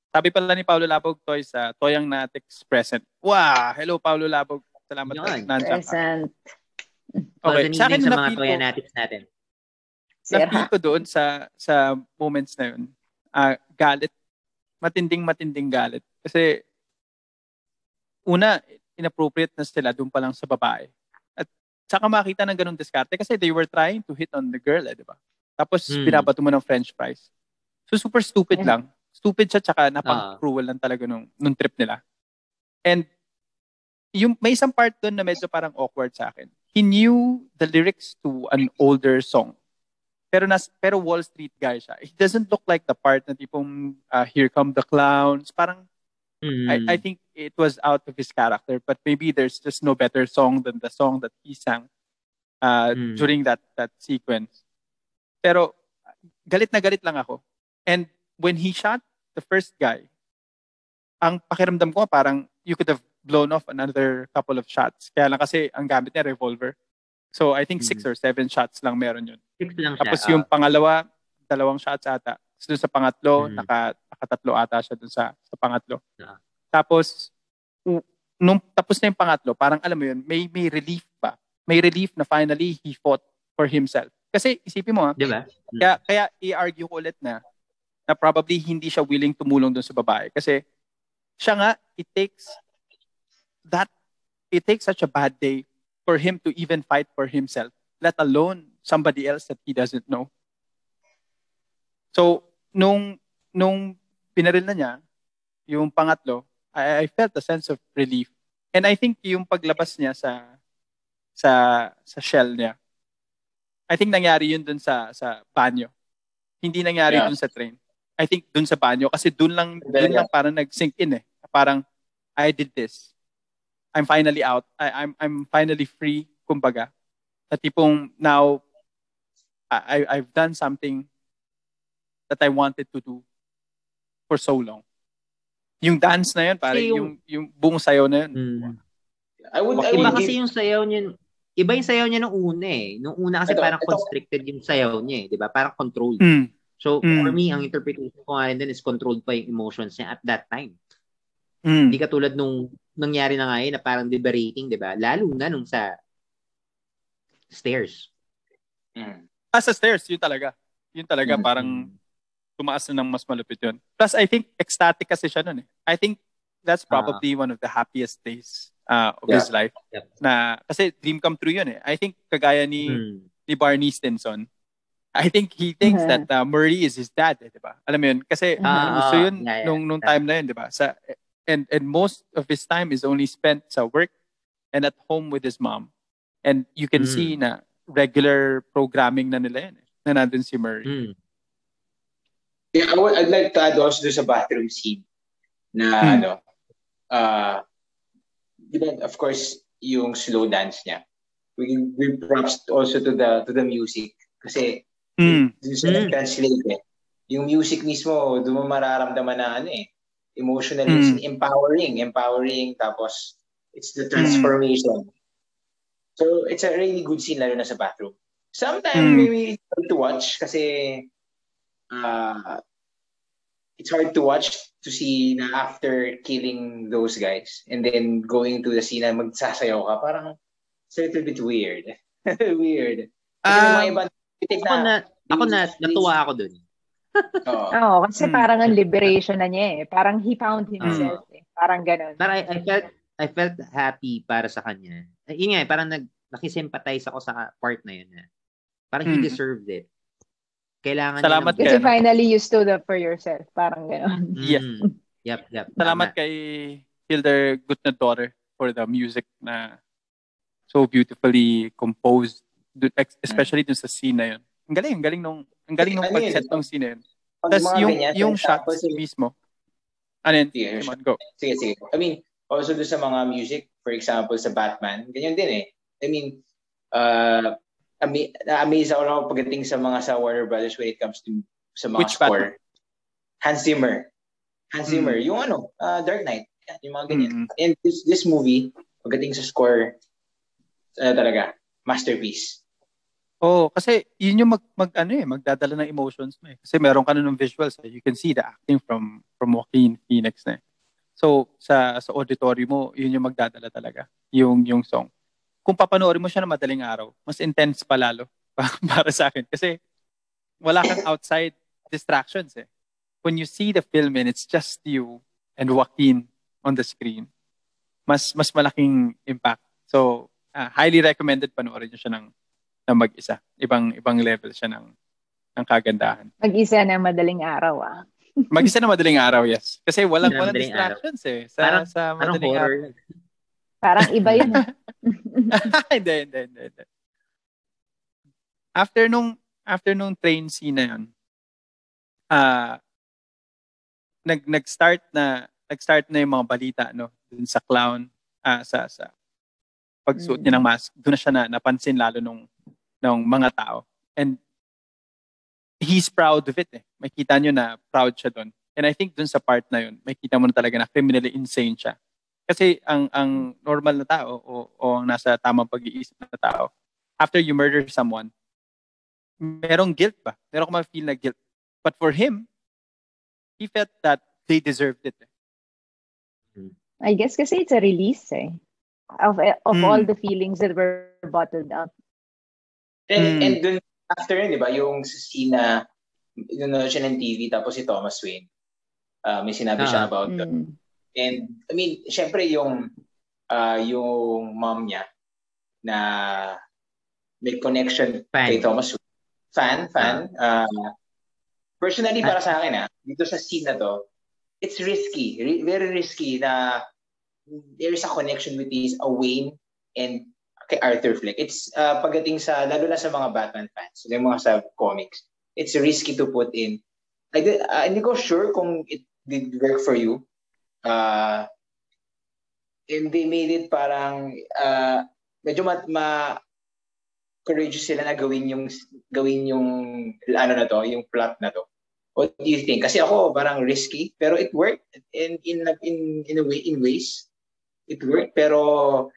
Sabi pala ni Paulo Labog Toy sa Toyang Natix present. Wow! Hello Paulo Labog. Salamat Yun. po. Nandiyan ka. Present. Okay. Sa akin sa mga ko, toyanatics natin. Sira. ko doon sa sa moments na 'yun. ah, galit. Matinding matinding galit. Kasi una, inappropriate na sila doon pa lang sa babae. At saka makita ng ganung diskarte kasi they were trying to hit on the girl, eh, di ba? Tapos Hmm. binabato mo ng french fries. So super stupid Yeah. lang. Stupid siya tsaka napang-cruel lang talaga nung, nung trip nila. And yung may isang part doon na medyo parang awkward sa akin. He knew the lyrics to an older song. Pero nas pero Wall Street guy siya. He doesn't look like the part na tipong uh, Here Come the Clowns. Parang Mm. I, I think it was out of his character, but maybe there's just no better song than the song that he sang uh, Mm. during that that sequence. Pero galit na galit lang ako. And when he shot the first guy, ang pakiramdam ko parang you could have blown off another couple of shots. Kaya lang kasi ang gamit niya revolver. So I think six Mm. or seven shots lang meron yun. Six lang siya. Tapos ah. yung pangalawa, dalawang shots ata. Tapos dun sa pangatlo, Mm. naka, nakatatlo ata siya dun sa, sa pangatlo. Ah. Tapos, nung tapos na yung pangatlo, parang alam mo yun, may, may relief pa. May relief na finally he fought for himself. Kasi isipin mo ha, Di ba? kaya, kaya i-argue ko ulit na na probably hindi siya willing tumulong dun sa babae. Kasi siya nga, it takes that, it takes such a bad day for him to even fight for himself, let alone somebody else that he doesn't know. So, nung, nung pinaril na niya, yung pangatlo, I, I felt a sense of relief. And I think yung paglabas niya sa sa sa shell niya, I think nangyari yun dun sa sa banyo. Hindi nangyari Yeah. dun sa train. I think dun sa banyo kasi dun lang dun lang parang nag-sink in eh. Parang I did this. I'm finally out. I, I'm I'm finally free, kumbaga. Sa tipong now I I- I've done something that I wanted to do for so long. Yung dance na yun, pare, Kasi yung, yung- yung buong sayaw na yun. Mm. I would, I Iba would kasi give, yung sayaw niya, iba yung sayaw niya nung una eh. Nung una kasi Ito, parang ito. constricted yung sayaw niya eh, di ba? Parang controlled. Mm. So, Mm. for me, ang interpretation ko nga rin dun is controlled pa yung emotions niya at that time. Mm. Hindi katulad nung nangyari na ngayon na parang liberating, di ba? Lalo na nung sa stairs. Mm. Ah, sa stairs, yun talaga. Yun talaga, Mm. parang tumaas na ng mas malupit yun. Plus, I think ecstatic kasi siya nun eh. I think that's probably one of the happiest days uh, of his life. Yep. Na, kasi dream come true yun eh. I think kagaya ni, Mm. ni Barney Stinson, I think he thinks Mhm. that uh, Murray is his dad, eh, di ba? Alam mo yun? Kasi Ah, gusto ah, yun yeah, yeah. nung, nung time na yun, di ba? Sa, and, and most of his time is only spent sa work and at home with his mom. And you can Mm. see na regular programming na nila yun eh, na nandun si Murray. Mm. Yeah, I would, I'd like to add also sa bathroom scene na Hmm. ano, uh, di ba, of course, yung slow dance niya. We we props also to the to the music kasi Mm. dun sa Mm. translate eh. Yung music mismo, doon mo mararamdaman na ano eh, emotionally Mm. empowering, empowering tapos it's the transformation. So it's a really good scene lalo na sa bathroom. Sometimes Mm. maybe it's hard to watch kasi uh, it's hard to watch to see na after killing those guys and then going to the scene na magsasayaw ka, parang it's a little bit weird. weird. Kasi may mga Um, ibang Ako na, ako na, natuwa ako dun. Oo. Oo, kasi Mm. parang ang liberation na niya eh. Parang he found himself eh. Parang ganun. Pero I, I felt, I felt happy para sa kanya. Eh, Yun nga, eh, parang nag, nakisympathize ako sa part na yun. Eh. Parang he Mm. deserved it. Kailangan Salamat niya Kasi Kaya- finally you stood up for yourself. Parang ganun. Yes. Mm. Yep, yep. Salamat Tama. kay Hilder Gutna daughter for the music na so beautifully composed, dun- ex- especially dun sa scene na yun. Ang galing, ang galing nung, ang galing nung Ano pag-set ng scene na yun. Tapos yung, yung shots yung- mismo. Ano yun? Sige, Come on, go. Sige, sige. I mean, Also do sa mga music, for example, sa Batman, ganyan din eh. I mean, uh, ama- na-amaze ako lang pagdating sa mga sa Warner Brothers when it comes to sa mga Which score. Hans Zimmer. Hans Mm. Zimmer. Yung ano, uh, Dark Knight. Yung mga ganyan. Mm. And this, this movie, pagdating sa score, uh, talaga, masterpiece. Oh, kasi yun yung mag, mag ano eh, magdadala ng emotions mo eh. Kasi meron ka na ng visuals eh. You can see the acting from from Joaquin Phoenix na eh. So, sa sa auditory mo, yun yung magdadala talaga, yung yung song. Kung papanoorin mo siya na madaling araw, mas intense pa lalo para sa akin. Kasi wala kang outside distractions eh. When you see the film and it's just you and Joaquin on the screen, mas mas malaking impact. So, ah, highly recommended panoorin niyo siya ng na mag-isa. Ibang ibang level siya ng ng kagandahan. Mag-isa na madaling araw ah. Mag-isa na madaling araw, yes. Kasi walang walang distractions eh sa Parang- sa Parang madaling horror. araw. Parang iba yun. ah. hindi, hindi, hindi, hindi. After nung after nung train scene na yun, ah nag nag-start na nag-start na yung mga balita no dun sa clown ah sa sa pagsuot niya ng mask doon na siya na napansin lalo nung ng mga tao and he's proud of it eh makita niyo na proud siya doon and I think doon sa part na yun makita mo na talaga na criminally insane siya kasi ang ang normal na tao o, o ang nasa tamang pag-iisip na tao after you murder someone merong guilt ba meron ka ma-feel na guilt but for him he felt that they deserved it eh. I guess kasi it's a release eh. Of, of Mm. all the feelings that were bottled up. And, Mm. and dun, after yun, di ba, yung scene na nanonood siya ng TV tapos si Thomas Wayne, uh, may sinabi siya Ah. about that. Mm. And, I mean, syempre yung, uh, yung mom niya na may connection Fan. kay Thomas Wayne. Fan, fan. Uh, personally, para sa akin, ah, dito sa scene na to, it's risky. Ri- very risky na there is a connection with these a Wayne and kay Arthur Fleck. It's uh, pagdating sa, lalo na sa mga Batman fans, yung mga sa comics, it's risky to put in. I did, uh, hindi ko sure kung it did work for you. Uh, and they made it parang uh, medyo ma, ma courageous sila na gawin yung gawin yung ano na to, yung plot na to. What do you think? Kasi ako parang risky, pero it worked in in in in a way in ways. It worked, pero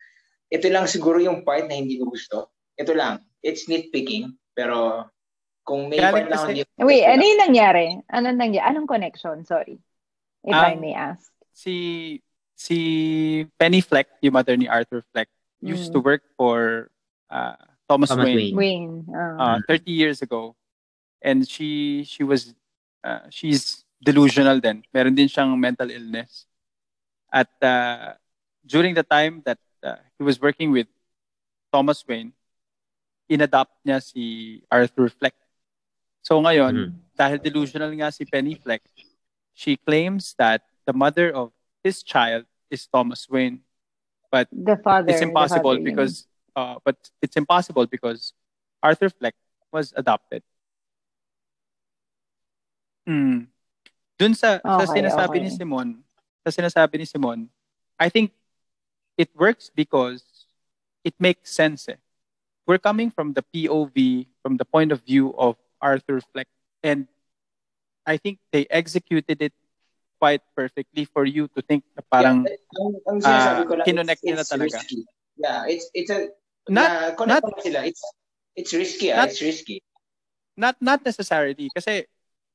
ito lang siguro yung part na hindi ko gusto. Ito lang. It's nitpicking, pero kung may Kaya part lang hindi Wait, ano yung nangyari? Anong nangyari? Anong connection? Sorry. If I Um, may ask. si si Penny Fleck, yung mother ni Arthur Fleck, used Mm. to work for uh, Thomas, Thomas Wayne, Wayne. Ah. uh, 30 years ago. And she she was uh, she's delusional then. Meron din siyang mental illness. At uh, during the time that uh, he was working with Thomas Wayne, inadopt niya si Arthur Fleck. So ngayon, Mhm. dahil delusional nga si Penny Fleck, she claims that the mother of his child is Thomas Wayne. But the father. it's the impossible father, because uh, but it's impossible because Arthur Fleck was adopted. Mm. Dun sa, sa Okay, sinasabi okay. ni Simon, sa sinasabi ni Simon, I think it works because it makes sense. Eh. We're coming from the POV, from the point of view of Arthur Fleck, and I think they executed it quite perfectly for you to think na parang Yeah, ang, ang sinasabi ah, ko lang, kinonect it's, nila it's talaga. risky. Yeah, it's it's a Not- connect mo sila. It's it's risky. ah. Not- it's risky. not not necessarily kasi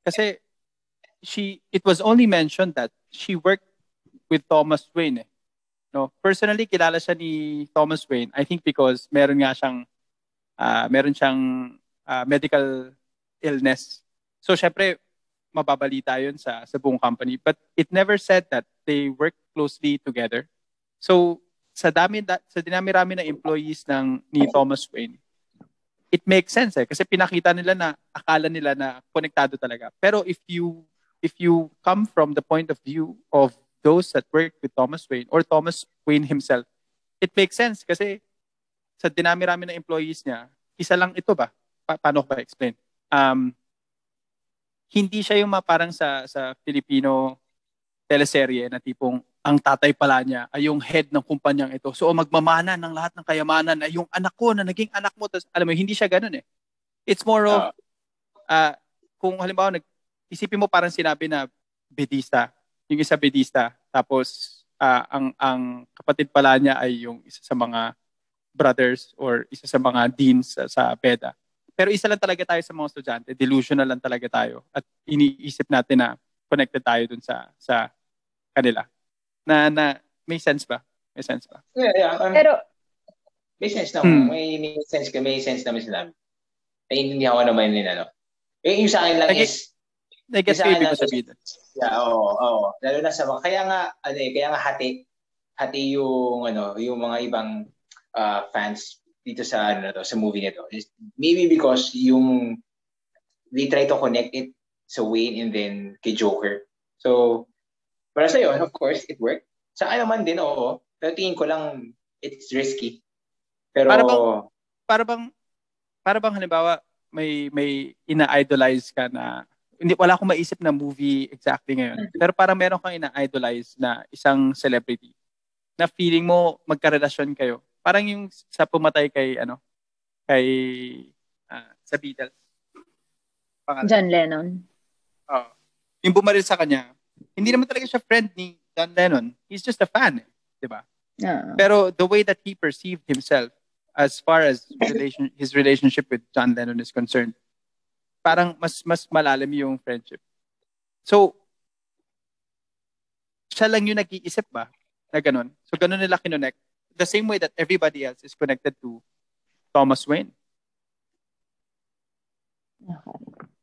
kasi she it was only mentioned that she worked with Thomas Wayne eh. No, personally kilala siya ni Thomas Wayne I think because meron nga siyang ah, meron siyang ah, medical illness. So syempre mababalita 'yun sa sa buong company but it never said that they work closely together. So sa dami da, sa dinami-rami ng employees ng ni Thomas Wayne it makes sense eh kasi pinakita nila na akala nila na konektado talaga. Pero if you if you come from the point of view of those that work with Thomas Wayne or Thomas Wayne himself, it makes sense kasi sa dinami-rami ng employees niya, isa lang ito ba? Pa- paano ko ba explain? Um, hindi siya yung ma- parang sa sa Filipino teleserye na tipong ang tatay pala niya ay yung head ng kumpanyang ito. So magmamana ng lahat ng kayamanan ay yung anak ko na naging anak mo. Tapos, alam mo, hindi siya ganun eh. It's more of, uh, kung halimbawa, nag, isipin mo parang sinabi na bedista, yung isa bedista, tapos uh, ang ang kapatid pala niya ay yung isa sa mga brothers or isa sa mga deans sa, sa PEDA. Pero isa lang talaga tayo sa mga estudyante, delusional lang talaga tayo at iniisip natin na connected tayo dun sa sa kanila. Na na may sense ba? May sense ba? Yeah, yeah. Um, Pero may sense na. Hmm. May, may sense ka, may sense naman sila. Naiintindihan ko naman yun, ano. Eh, yung sa akin lang Lagi- is, I guess ibig na- ko sabihin. Yeah, oo, oo. Lalo na sa mga, kaya nga, ano eh, kaya nga hati, hati yung, ano, yung mga ibang uh, fans dito sa, ano to, sa movie nito. Maybe because yung, they try to connect it sa Wayne and then kay Joker. So, para sa yun, of course, it worked. Sa akin naman din, oo. Pero tingin ko lang, it's risky. Pero, Para bang- Para bang para bang halimbawa may may ina-idolize ka na hindi wala akong maisip na movie exactly ngayon. Pero parang meron kang ina-idolize na isang celebrity na feeling mo magkarelasyon kayo. Parang yung sa pumatay kay ano kay ah, sa Beatles. Pangalan. John Lennon. Oo. yung bumaril sa kanya, hindi naman talaga siya friend ni John Lennon. He's just a fan, eh, 'di ba? Ah. Pero the way that he perceived himself as far as relation, his relationship with John Lennon is concerned, parang mas mas malalim yung friendship. So, siya lang yung nag-iisip ba na ganun. So, ganun nila kinonect. The same way that everybody else is connected to Thomas Wayne.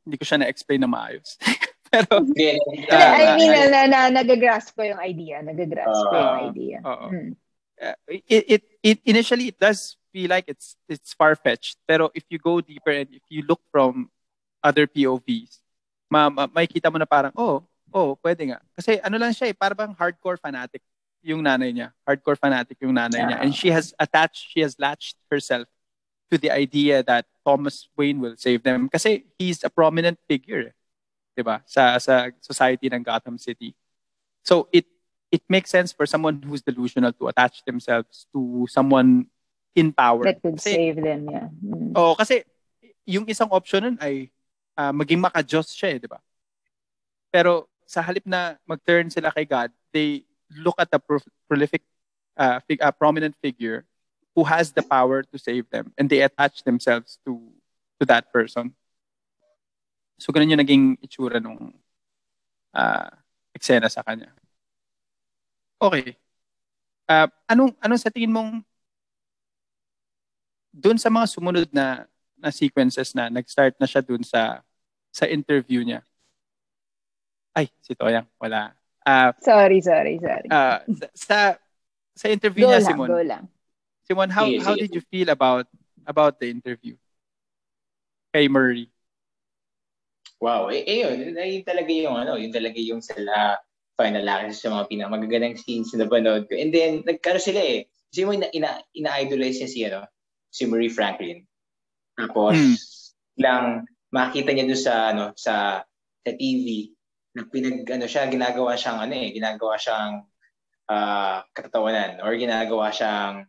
Hindi ko siya na-explain na maayos. Pero, Hindi, Ah, I mean, ah, na, na, nagagrasp ko yung idea. Nagagrasp ko yung Ah. idea. Oo. Mm. uh, it, it, it initially it does feel like it's it's far fetched. Pero if you go deeper and if you look from other POVs, ma, ma makikita mo na parang oh, oh, pwede nga. Kasi ano lang siya eh, parang hardcore fanatic yung nanay niya. Hardcore fanatic yung nanay niya. And she has attached, she has latched herself to the idea that Thomas Wayne will save them kasi he's a prominent figure, eh, 'di ba? Sa sa society ng Gotham City. So it it makes sense for someone who's delusional to attach themselves to someone in power. That could Kasi- save them, yeah. Mm. Oo, kasi yung isang option nun ay ah, maging maka-Diyos siya eh, di ba? Pero sa halip na mag-turn sila kay God, they look at a pro- prolific, uh, fig- uh, prominent figure who has the power to save them and they attach themselves to to that person. So ganun yung naging itsura nung uh, eksena sa kanya. Okay. Uh, anong anong sa tingin mong doon sa mga sumunod na na sequences na nag-start na siya doon sa sa interview niya. Ay, si Toyang, wala. Ah, Sorry, sorry, sorry. ah, sa, sa sa interview go niya lang, Simon. go lang. Simon, how Sige, how did you feel about about the interview? Kay Murray. Wow, eh, eh yun, yun talaga yung ano, yun talaga yung sila final act sa mga pinakamagagandang scenes na napanood ko. And then, nagkano sila eh. Kasi mo, ina, ina, ina-idolize niya si, ano, si Murray Franklin. Tapos, Hmm. lang makita niya doon sa, ano, sa, sa TV, na pinag, ano siya, ginagawa siyang, ano eh, ginagawa siyang ah katatawanan or ginagawa siyang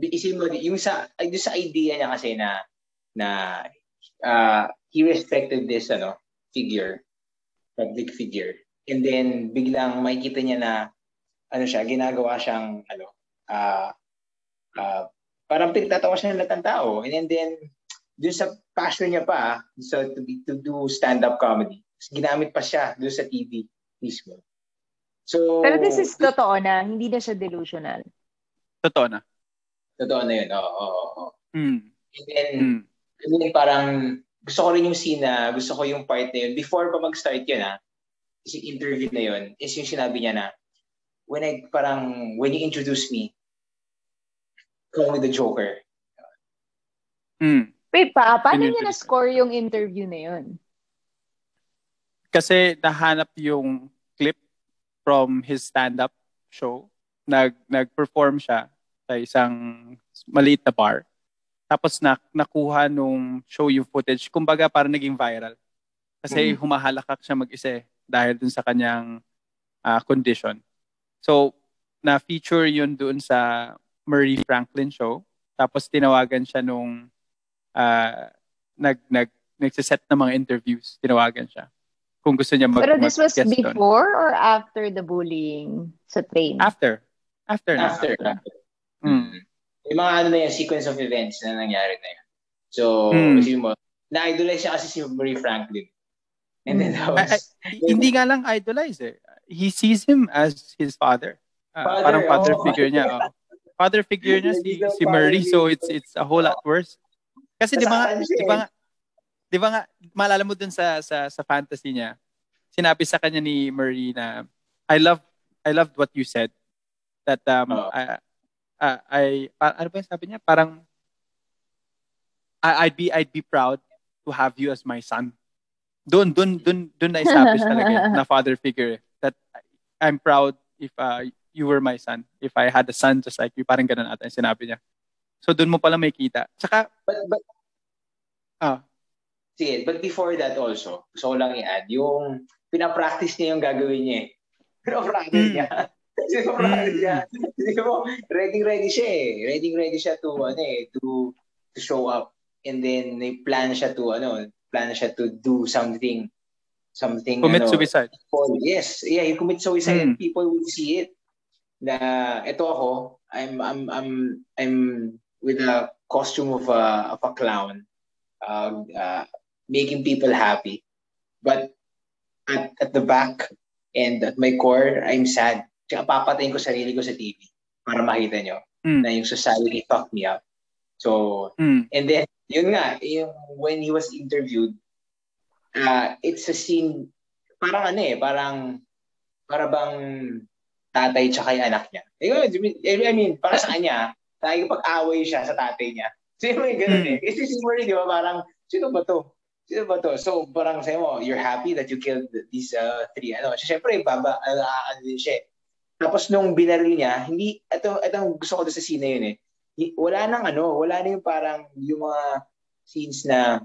isipin mo, yung sa, doon sa idea niya kasi na, na uh, he respected this ano figure, public figure. And then biglang makikita niya na ano siya, ginagawa siyang ano uh, uh, parang pinagtatawa siya ng lahat ng tao. And then, then dun sa passion niya pa, so to, be, to do stand-up comedy, ginamit pa siya dun sa TV mismo. So, Pero this is totoo na, hindi na siya delusional. Totoo na. Totoo na yun. Oo, oo, oo. Mm. And then, Mm. And then parang gusto ko rin yung scene na, gusto ko yung part na yun. Before pa mag-start yun ha, is yung interview na yun, is yung sinabi niya na, when I, parang, when you introduce me, call me the Joker. Mm. Wait pa, paano Yun yung niya na-score yung interview na yun? Kasi nahanap yung clip from his stand-up show. Nag, nag-perform siya sa isang maliit na bar. Tapos na, nakuha nung show yung footage. Kumbaga parang naging viral. Kasi Mhm. humahalakak siya mag-isa eh, dahil dun sa kanyang ah, condition. So, na-feature yun doon sa Murray Franklin show. Tapos tinawagan siya nung uh, nag nag nagsiset ng mga interviews. Tinawagan siya. Kung gusto niya mag Pero this was before doon. or after the bullying sa train? After. After. na. After. Mm. Yung mga ano na yan, sequence of events na nangyari na yan. So, Mm. kasi mo, na-idolize siya kasi si Murray Franklin. And then that was, ay, hindi nga lang idolize eh. He sees him as his father. Ah, Father, parang father oh. figure niya. oh. Father figure niya si si Murray so it's it's a whole lot worse. Kasi di ba di ba nga, di ba nga, maalala mo dun sa, sa, sa fantasy niya, sinabi sa kanya ni Murray na, I love, I loved what you said. That, um, Oo. I, I, I, ano ba sabi niya? Parang, I, I'd be, I'd be proud to have you as my son. Doon, doon, doon, doon na-establish talaga eh, na father figure. That I'm proud if uh, you were my son. If I had a son just like you, parang ganun ata sinabi niya. So doon mo pala may kita. Tsaka, but, but, ah, sige, but before that also, gusto ko lang i-add, yung pinapractice niya yung gagawin niya eh. Pinapractice Mm. niya. Mm. niya. Hindi mo, ready ready siya eh. Ready ready siya to, ano eh, to, to show up. And then, may plan siya to, ano, plan siya to do something, something, commit ano, suicide. people, yes, yeah, he commits suicide Mm. people would see it. Na ito ako, I'm I'm I'm I'm with a costume of a of a clown, uh, uh, making people happy. But at at the back and at my core, I'm sad. Tsaka papatayin ko sarili ko sa TV para makita nyo Mm. na yung society fucked me up. So, Mm. And then, yun nga, yung when he was interviewed, uh, it's a scene, parang ano eh, parang, para bang tatay tsaka yung anak niya. I mean, para sa kanya, nakikipag-away siya sa tatay niya. So, yung may ganun eh. Kasi si Murray, di ba, parang, sino ba to? Sino ba to? So, parang sa'yo mo, you're happy that you killed these uh, three, ano. So, syempre, baba, ano, ano din siya eh. Tapos nung binaril niya, hindi, ito, ito ang gusto ko doon sa scene na yun eh. Wala nang ano, wala na yung parang, yung mga scenes na,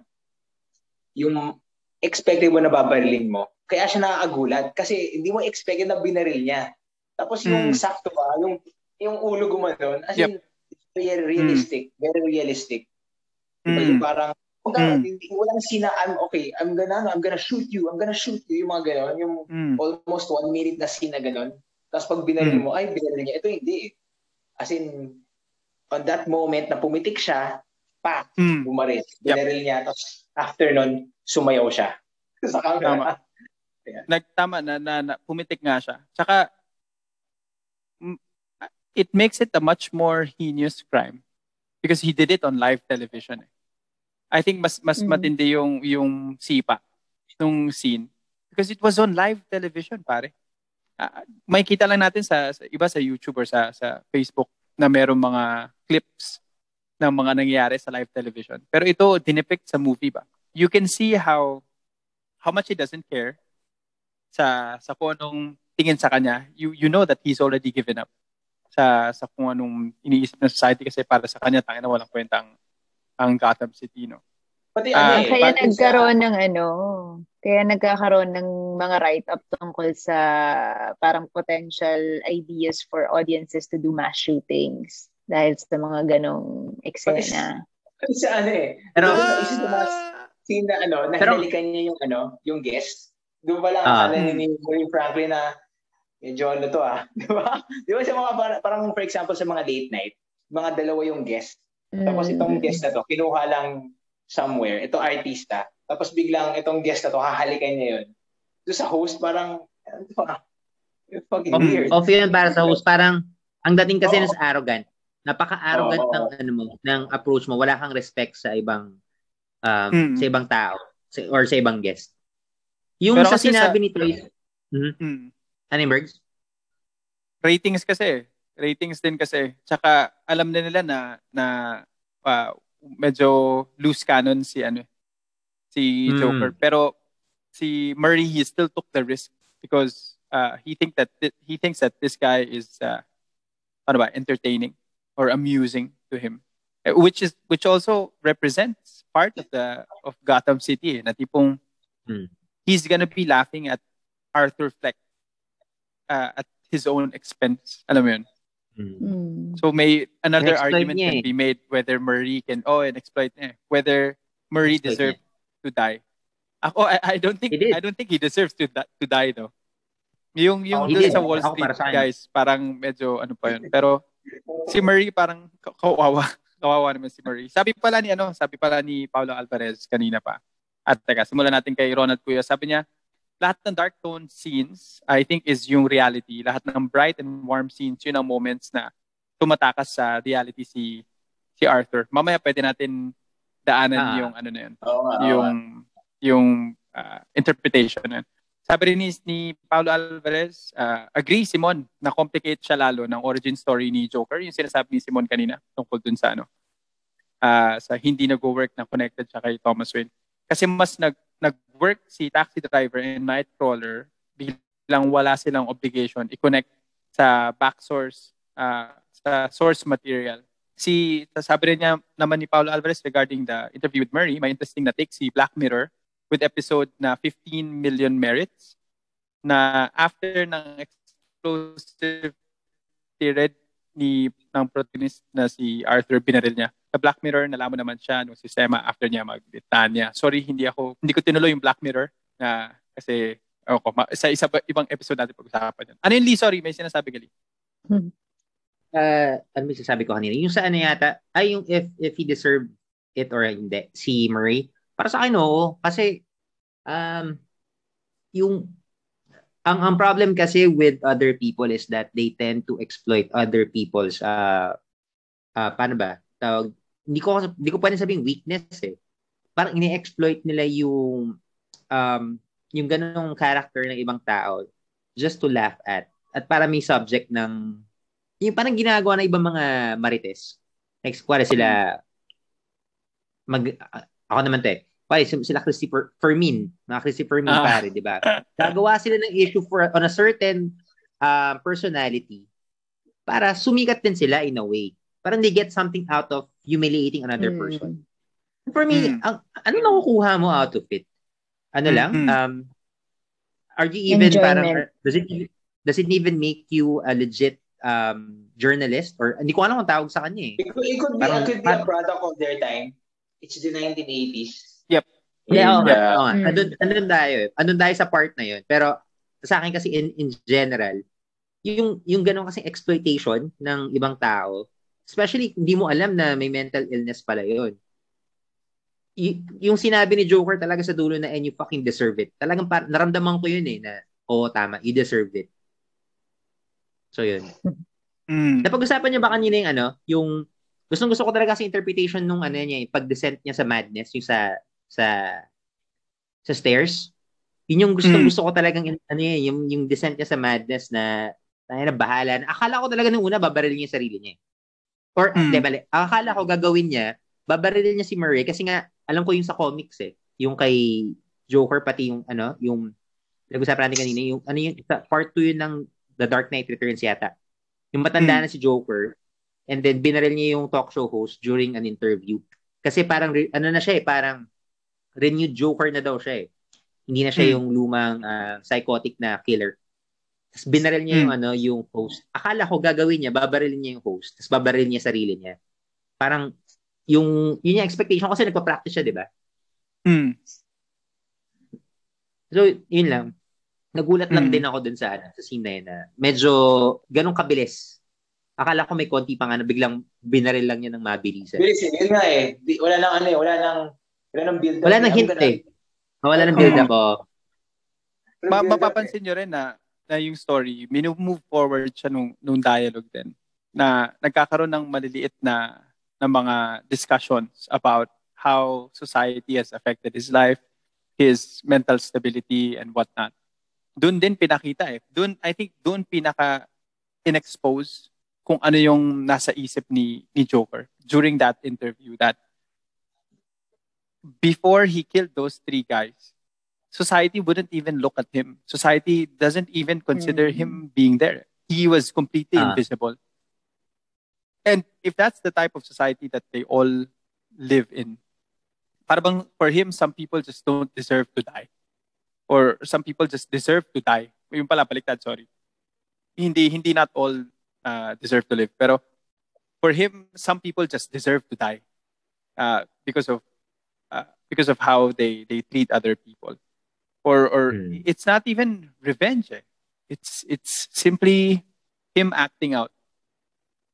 yung expected mo na babarilin mo. Kaya siya nakakagulat kasi hindi mo expected na binaril niya. Tapos yung Mm. sakto ba, yung yung ulo gumanon, as in, very realistic, very realistic. Mm. Yung parang, wala, Mm. walang sina, I'm okay, I'm gonna, ano, I'm gonna shoot you, I'm gonna shoot you, yung mga ganon, yung Mm. almost one minute na scene na ganon. Tapos pag binaril Mm. mo, ay, binaril niya. Ito hindi. eh. As in, on that moment na pumitik siya, pa, Mm. bumaril. Yep. Binaril niya. Tapos after nun, sumayaw siya. Sa camera. Nagtama na, na, na pumitik nga siya. Tsaka, mm, it makes it a much more heinous crime because he did it on live television. eh. I think mas mas Mhm. matindi yung yung sipa nung scene because it was on live television, pare. Ah, may kita lang natin sa, sa iba sa YouTube or sa sa Facebook na merong mga clips ng mga nangyayari sa live television. Pero ito dinepict sa movie ba? You can see how how much he doesn't care sa sa kung anong tingin sa kanya. You you know that he's already given up sa sa kung anong iniisip ng society kasi para sa kanya tangina walang kwentang ang Gotham City no. Pati ano eh. Kaya pati sa- nagkaroon ng ano, kaya nagkakaroon ng mga write-up tungkol sa parang potential ideas for audiences to do mass shootings dahil sa mga ganong eksena. Pati sa ano eh. Pero- Pero, isa sa mga scene na ano, na Pero- hinalikan niya yung ano, yung guest. Doon pa lang Ah. akala ni ni Murray Franklin na medyo ano to ah. Di ba? Di ba sa mga parang, parang for example sa mga late night, mga dalawa yung guest. Tapos Mm. itong guest na to, kinuha lang somewhere. Ito artista. Tapos biglang itong guest na to, hahalikan niya yun. Doon sa host, parang, ano to ah? It's fucking Off, weird. off yun para sa host. Parang, ang dating kasi Oo. ng arrogant. Napaka-arrogant Oo. ng ano mo, ng approach mo. Wala kang respect sa ibang um, Mm. sa ibang tao sa- or sa ibang guest. Yung Pero sa kasi sinabi sa- ni Troy, Mhm. Mm. Ano yung Bergs? ratings kasi. Ratings din kasi. Tsaka alam na nila na na ah, medyo loose cannon si ano si Mm. Joker. Pero si Murray he still took the risk because uh, he think that thi- he thinks that this guy is uh, ano ba, entertaining or amusing to him. Eh, Which is which also represents part of the of Gotham City eh, na tipong Mm. he's gonna be laughing at Arthur Fleck uh, at his own expense. Alam mo yun? Mm. So may another argument niya can eh. be made whether Murray can oh and exploit eh. Whether Exploit deserved to die. Ako I, I don't think. I don't think he deserves to to die though. Yung yung Oh, dun sa Wall Street para guys, parang medyo ano pa yun. Pero si Murray parang ka- kawawa. Kawawa naman si Murray. Sabi pala ni ano, sabi pala ni Paulo Alvarez kanina pa. At teka, simulan natin kay Ronald Kuya. Sabi niya, lahat ng dark tone scenes, I think is yung reality. Lahat ng bright and warm scenes, yun ang moments na tumatakas sa reality si si Arthur. Mamaya pwede natin daanan Ah. yung ano na yun, oo nga. yung yung ah, interpretation na yun. Sabi rin ni, ni Paulo Alvarez, ah, agree Simon, na complicate siya lalo ng origin story ni Joker, yung sinasabi ni Simon kanina tungkol dun sa ano, ah, sa hindi nag-work na connected siya kay Thomas Wayne. Kasi mas nag nag-work si taxi driver and Nightcrawler bilang wala silang obligation i-connect sa back source, ah, sa source material. Si sabi rin niya naman ni Paulo Alvarez regarding the interview with Murray, may interesting na take si Black Mirror with episode na 15 million merits na after ng explosive period ni ng protagonist na si Arthur binaril niya. Sa Black Mirror, nalaman naman siya ng sistema after niya mag-Litania. Sorry, hindi ako, hindi ko tinuloy yung Black Mirror na kasi ako, ma- sa isa ba, ibang episode natin pag-usapan yan. Ano yun, Lee? Sorry, may sinasabi ka, Lee. uh, ano may sasabi ko kanina? Yung sa ano yata, ay yung if, if he deserved it or hindi, si Murray. Para sa akin, oo. Kasi, um, yung, ang, ang problem kasi with other people is that they tend to exploit other people's, uh, uh, paano ba? Tawag, hindi ko, hindi ko pwede sabing weakness eh. Parang ini-exploit nila yung, um, yung ganong character ng ibang tao just to laugh at. At para may subject ng yung parang ginagawa ng ibang mga marites. Like, kuwari sila, mag, ah, ako naman te, kuwari sila Christopher Fermin, mga Christopher Fermin Ah. pare, di ba? Gagawa sila ng issue for, on a certain uh, personality para sumikat din sila in a way. Parang they get something out of humiliating another Mm. person. For me, Mm. ang, ano nakukuha mo out of it? Ano lang? Mm. Um, are you even parang, Enjoyment. does it, does it even make you a legit um, journalist? Or hindi ko alam kung tawag sa kanya eh. It could, it could be, Parang- it could be a product of their time. It's the 1980s. Yep. Yeah, nga, Yeah. nga. Mm. Andun, andun tayo eh. Andun tayo sa part na yun. Pero sa akin kasi in, in general, yung, yung ganun kasi exploitation ng ibang tao, especially hindi mo alam na may mental illness pala yun. Y- yung sinabi ni Joker talaga sa dulo na and you fucking deserve it. Talagang par- naramdaman ko yun eh na oo tama, you deserve it. So yun. Mm. Napag-usapan niya ba kanina yung ano, yung gustong gusto ko talaga sa interpretation nung ano niya, yung pag-descent niya sa madness, yung sa sa sa stairs. Yun yung gustong Mm. gusto ko talagang ano yun, yung yung descent niya sa madness na tayo na bahala. Akala ko talaga nung una babaril niya yung sarili niya. Or Mm. hindi bali. Akala ko gagawin niya, babarilin niya si Murray kasi nga alam ko yung sa comics eh. Yung kay Joker pati yung ano, yung nag-usapan natin kanina, yung ano yung sa part 2 yun ng The Dark Knight Returns yata. Yung matanda Hmm. na si Joker and then binaril niya yung talk show host during an interview. Kasi parang ano na siya eh, parang renewed Joker na daw siya eh. Hindi na siya Hmm. yung lumang ah, psychotic na killer. Tapos binaril niya yung Hmm. ano, yung host. Akala ko gagawin niya, babarilin niya yung host. Tapos babarilin niya sarili niya. Parang yung yun yung expectation kasi nagpa-practice siya, 'di ba? Mm. So, yun lang. Nagulat lang Mm. din ako dun sa, ano, sa scene na yun na medyo ganun kabilis. Akala ko may konti pa nga na biglang binaril lang niya ng mabilisan. Bilis eh, yun nga eh. Di, wala nang ano eh, wala nang, wala nang build up. Wala nang hint eh. Wala nang build up. Oh. Ma- mapapansin nyo rin na, na yung story, move forward siya nung, nung dialogue din. Na nagkakaroon ng maliliit na, na mga discussions about how society has affected his life, his mental stability, and whatnot. Doon din pinakita eh. Doon, I think, doon pinaka inexpose kung ano yung nasa isip ni, ni Joker during that interview that before he killed those three guys, society wouldn't even look at him. Society doesn't even consider Mm. him being there. He was completely Ah. invisible. And if that's the type of society that they all live in, parang for him, some people just don't deserve to die. Or some people just deserve to die. Yung pala, baliktad, sorry. hindi hindi not all uh, deserve to live. Pero for him, some people just deserve to die uh, because of uh, because of how they they treat other people, or or Hmm. it's not even revenge. Eh. It's it's simply him acting out.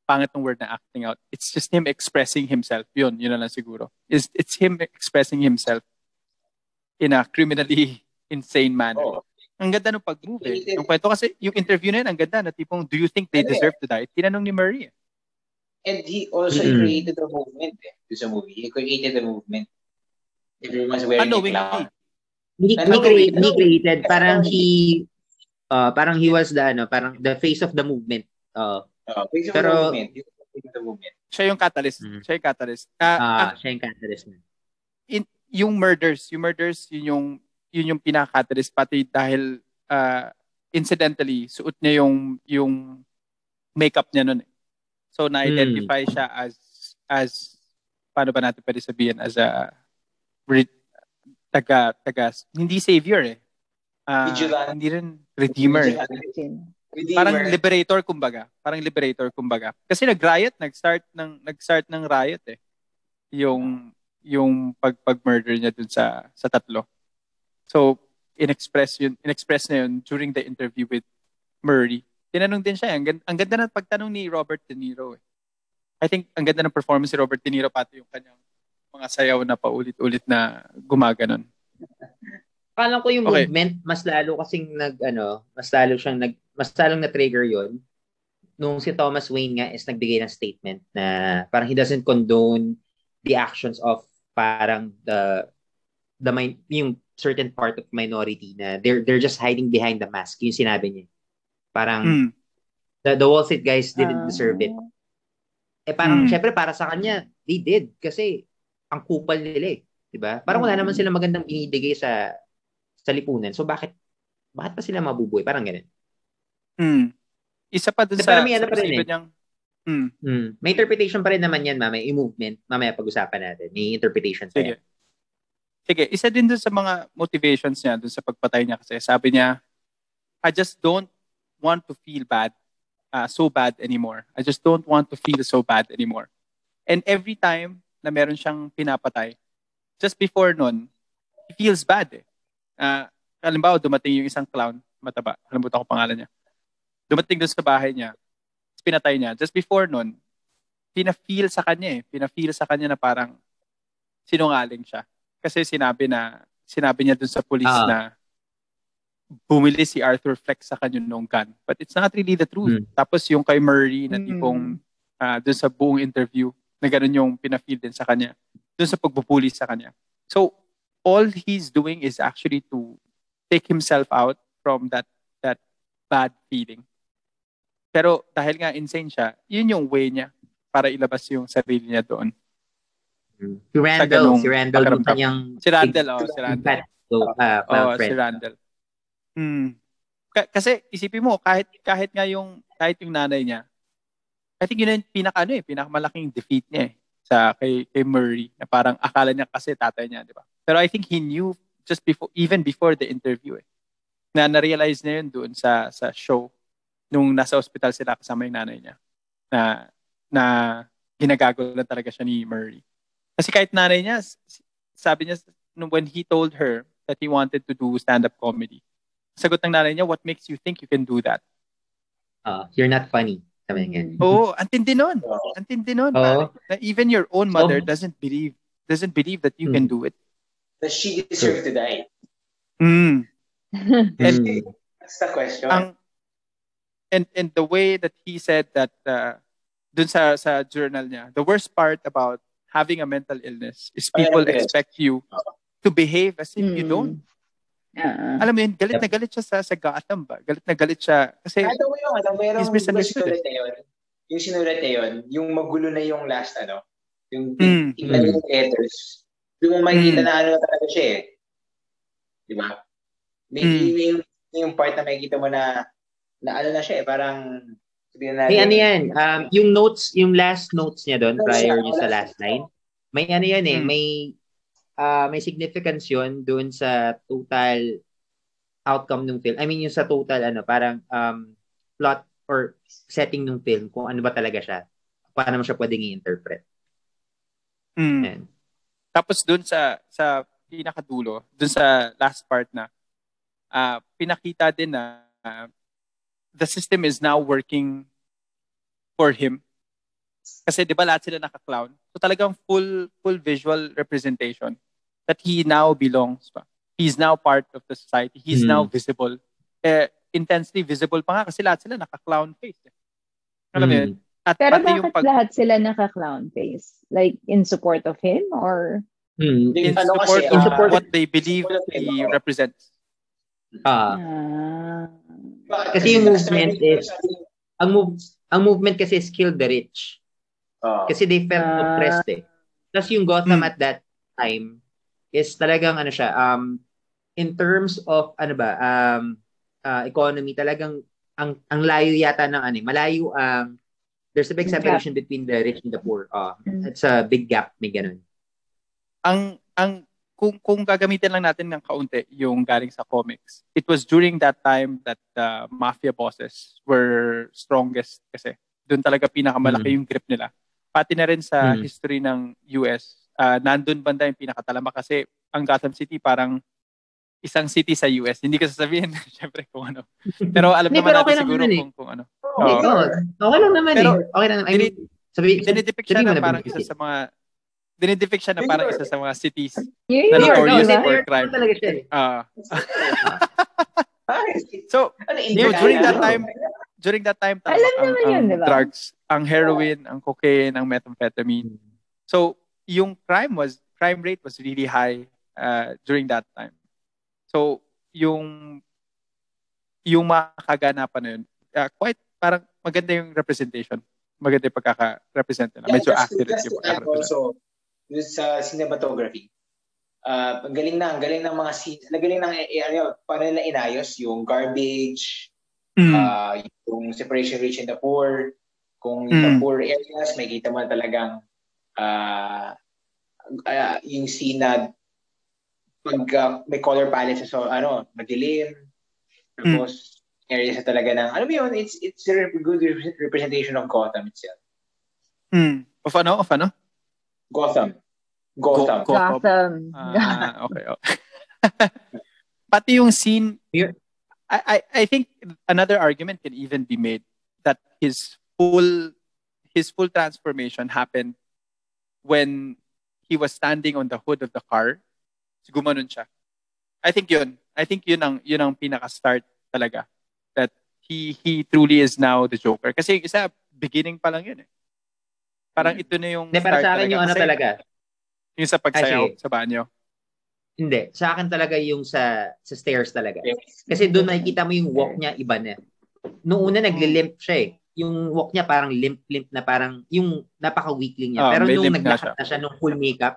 Pangit ng word na acting out. It's just him expressing himself. Yun, yun na lang siguro. It's, it's him expressing himself in a criminally insane manner. Oo. Ang ganda ng pag-move eh. Yung kwento kasi, yung interview na yun, ang ganda na tipong, do you think they Ano deserve to die? Tinanong ni Marie. eh. And he also Mm-mm. created the movement eh. Doon sa movie. He created the movement. Everyone's wearing a Unknowingly. clown. He, Ano he, ba crea- yun? he created, parang he, uh, parang he was the, ano, parang the face of the movement. Uh, Uh, face of Pero- the movement. The movement. Siya yung catalyst. Mm. Siya yung catalyst. Ah, ah, ah, siya yung catalyst in, yung murders, yung murders, yun yung, yun yung pinaka-catalyst. Pati dahil ah, incidentally, suot niya yung, yung makeup niya nun. eh. So, na-identify Hmm. siya as, as, paano ba natin pwede sabihin, as a, re- taga, taga, hindi savior eh. Ah, Vigilante. hindi rin redeemer. eh. Redeemer. Parang liberator kumbaga. Parang liberator kumbaga. Kasi nag-riot, nag-start ng nag-start ng riot eh. Yung yung pag pag-murder niya dun sa sa tatlo. So, inexpress yun, inexpress na yun during the interview with Murray. Tinanong din siya, ang, gan- ang ganda ng pagtanong ni Robert De Niro eh. I think ang ganda ng performance ni Robert De Niro pati yung kanyang mga sayaw na paulit-ulit na gumaganon. Akala ko yung Okay. movement, mas lalo kasing nag, ano, mas lalo siyang nag, mas lalong na-trigger yon nung si Thomas Wayne nga is nagbigay ng statement na parang he doesn't condone the actions of parang the the min- yung certain part of minority na they're they're just hiding behind the mask yung sinabi niya parang Mm. the, the Wall Street guys didn't Ah. deserve it eh parang Mm. syempre para sa kanya they did kasi ang kupal nila eh 'di ba parang wala Mm. naman sila magandang binibigay sa sa lipunan so bakit bakit pa sila mabubuhay parang ganun Mm. Isa pa dun Kasi sa, parang may ano sa pa rin eh. niyang Mm. Hmm. May interpretation pa rin naman yan, mamaya. May movement. Mamaya pag-usapan natin. May interpretation pa Sige. yan. Sige, isa din dun sa mga motivations niya dun sa pagpatay niya kasi sabi niya, I just don't want to feel bad, uh, so bad anymore. I just don't want to feel so bad anymore. And every time na meron siyang pinapatay, just before nun, he feels bad eh. Uh, halimbawa, dumating yung isang clown, mataba, kalimutan ko pangalan niya. Dumating dun sa bahay niya, pinatay niya. Just before nun, pina-feel sa kanya eh. Pina-feel sa kanya na parang sinungaling siya. Kasi sinabi na, sinabi niya dun sa police Ah. na bumili si Arthur Fleck sa kanya nung gun. But it's not really the truth. Hmm. Tapos yung kay Murray na Hmm. tipong ah, dun sa buong interview, na ganun yung pina-feel din sa kanya. Dun sa pagbupuli sa kanya. So, all he's doing is actually to take himself out from that that bad feeling. Pero dahil nga insane siya, yun yung way niya para ilabas yung sarili niya doon. Si Randall, si Randall yung kanyang Si Randall, oh, si Randall. so, uh, Oo, friend. si Randall. Hmm. Ka- kasi isipin mo, kahit kahit nga yung kahit yung nanay niya, I think yun yung pinaka ano eh, pinakamalaking defeat niya eh sa kay, kay Murray na parang akala niya kasi tatay niya, di ba? Pero I think he knew just before even before the interview eh. Na na-realize niya yun doon sa sa show nung nasa ospital sila kasama yung nanay niya na na ginagago na talaga siya ni Murray. Kasi kahit nanay niya, sabi niya when he told her that he wanted to do stand-up comedy, sagot ng nanay niya, what makes you think you can do that? Uh, you're not funny. Sabi niya. Mm. Oo, oh, antindi nun. Oo. Antindi nun. Oo. pare. Na even your own mother So- doesn't believe doesn't believe that you Hmm. can do it. Does she deserve to die? Mm. And Hmm. That's the question. ang and and the way that he said that uh, dun sa sa journal niya, the worst part about having a mental illness is people Yes. expect you to behave as if you Mm. don't. Ah. Alam mo yun, galit na galit siya sa, sa Gotham ba? Galit na galit siya. Kasi, Ano mo yung, ano, merong, He's yung sinulat na yun, yung sinulat na yun, yung magulo na yung last, ano, yung Mm. tingnan Mm. yung letters, yung makikita Mm. na ano talaga siya eh. Di ba? May, Mm. yung, yung part na makikita mo na, na ano na siya eh, parang, na May ano yan, um, yung notes, yung last notes niya doon, prior siya, yung sa last line, may ano yan eh, Hmm. may ah, may significance yun doon sa total outcome ng film. I mean, yung sa total, ano, parang um, plot or setting ng film kung ano ba talaga siya. Paano mo siya pwedeng i-interpret. Mm. Tapos dun sa sa pinakadulo, dun sa last part na ah pinakita din na ah, the system is now working for him. Kasi 'di ba lahat sila naka-clown. So talagang full full visual representation that he now belongs pa. He's now part of the society. He's Hmm. now visible. Eh, intensely visible pa nga kasi lahat sila naka-clown face. Eh. Alam mo Mm. yun? At Pero pati yung bakit pag lahat sila naka-clown face? Like, in support of him? Or, Mm. in Ano support kasi, of ah, what they believe support of he represents. Ah, ah, Kasi yung movement is- ang move ang movement kasi is kill the rich. Oh. Kasi they felt Ah. oppressed eh. Tapos yung Gotham Mm. at that time is talagang ano siya, um, in terms of ano ba, um, uh, economy, talagang ang ang layo yata ng ano, malayo ang there's a big separation between the rich and the poor. Ah, Mm. it's a big gap, may ganun. ang ang kung kung gagamitin lang natin ng kaunti yung galing sa comics. It was during that time that the mafia bosses were strongest kasi doon talaga pinakamalaki yung grip nila. Pati na rin sa Mm. history ng US, ah, nandun banda yung pinakatalama kasi ang Gotham City parang isang city sa US. Hindi ko sasabihin, syempre kung ano. Pero alam Hindi, naman pero natin okay siguro naman eh. kung, kung ano. Oh, Oo. okay lang naman Pero, eh. Okay lang. I mean, sabi, Dinidepict siya na parang isa sa mga dinidepict siya na parang isa sa mga cities Na New York, notorious no, for crime. naman talaga siya eh. ah so ano, you know, Indiana, during that time during that time talaga Alam ang, naman ang yun, di ba? drugs, ang heroin, ang cocaine, ang methamphetamine. So, yung crime was crime rate was really high uh, during that time. So, yung yung mga kaganapan na yun, uh, quite parang maganda yung representation. Maganda yung pagkaka-represent nila. Yeah, Medyo just accurate just yung pagkaka-represent. also, sa cinematography. Uh, ang galing na, ang galing ng mga scenes, ang galing ng, eh, ano, paano nila inayos, yung garbage, Mm. uh, yung separation rich and the poor, kung Mm. poor areas, may kita mo talagang uh, uh, yung scene na pag uh, may color palette sa so, ano, madilim, tapos areas na talaga ng, alam mo yun, it's, it's a good representation of Gotham itself. Mm. Of ano? Of ano? Gotham. Gotham. Go- Gotham. Gotham. Ah, okay. okay. Pati yung scene, I, I, I think another argument can even be made that his full his full transformation happened when he was standing on the hood of the car. Gumanon siya. I think yun. I think yun ang yun ang pinaka-start talaga that he he truly is now the Joker. Kasi isa beginning pa lang yun eh. Parang ito na yung Hindi, para start sa akin yung ano Kasi talaga. Yung sa pagsayaw Ay, sige. sa banyo. Hindi. Sa akin talaga yung sa sa stairs talaga. Kasi doon makikita mo yung walk niya iba na. Noong una nagli-limp siya eh. Yung walk niya parang limp-limp na parang yung napaka-weakling niya. Ah, Pero nung limp nga naglakad na siya nung full makeup,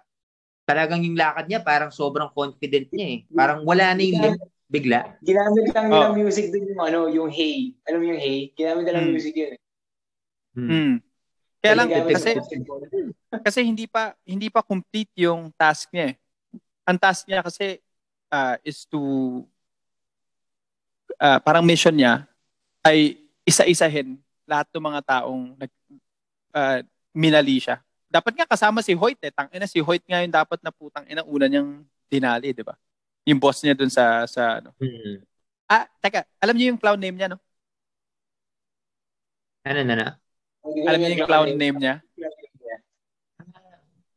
talagang yung lakad niya parang sobrang confident niya eh. Parang wala na yung limp bigla. Ginamit lang nila Oh. music din yung ano, yung Hey. Alam mo yung Hey? Ginamit lang Hmm. music yun. eh. Hmm. Mm. Kaya lang kasi kasi hindi pa hindi pa complete yung task niya eh. Ang task niya kasi uh, is to uh, parang mission niya ay isa-isahin lahat ng mga taong nag uh, minali siya. Dapat nga kasama si Hoyt eh. Tangina si Hoyt nga yung dapat na putang ina una niyang dinali, 'di ba? Yung boss niya dun sa sa ano. Hmm. Ah, teka, alam niyo yung clown name niya, no? Ano na na? Alam niyo yung clown name niya?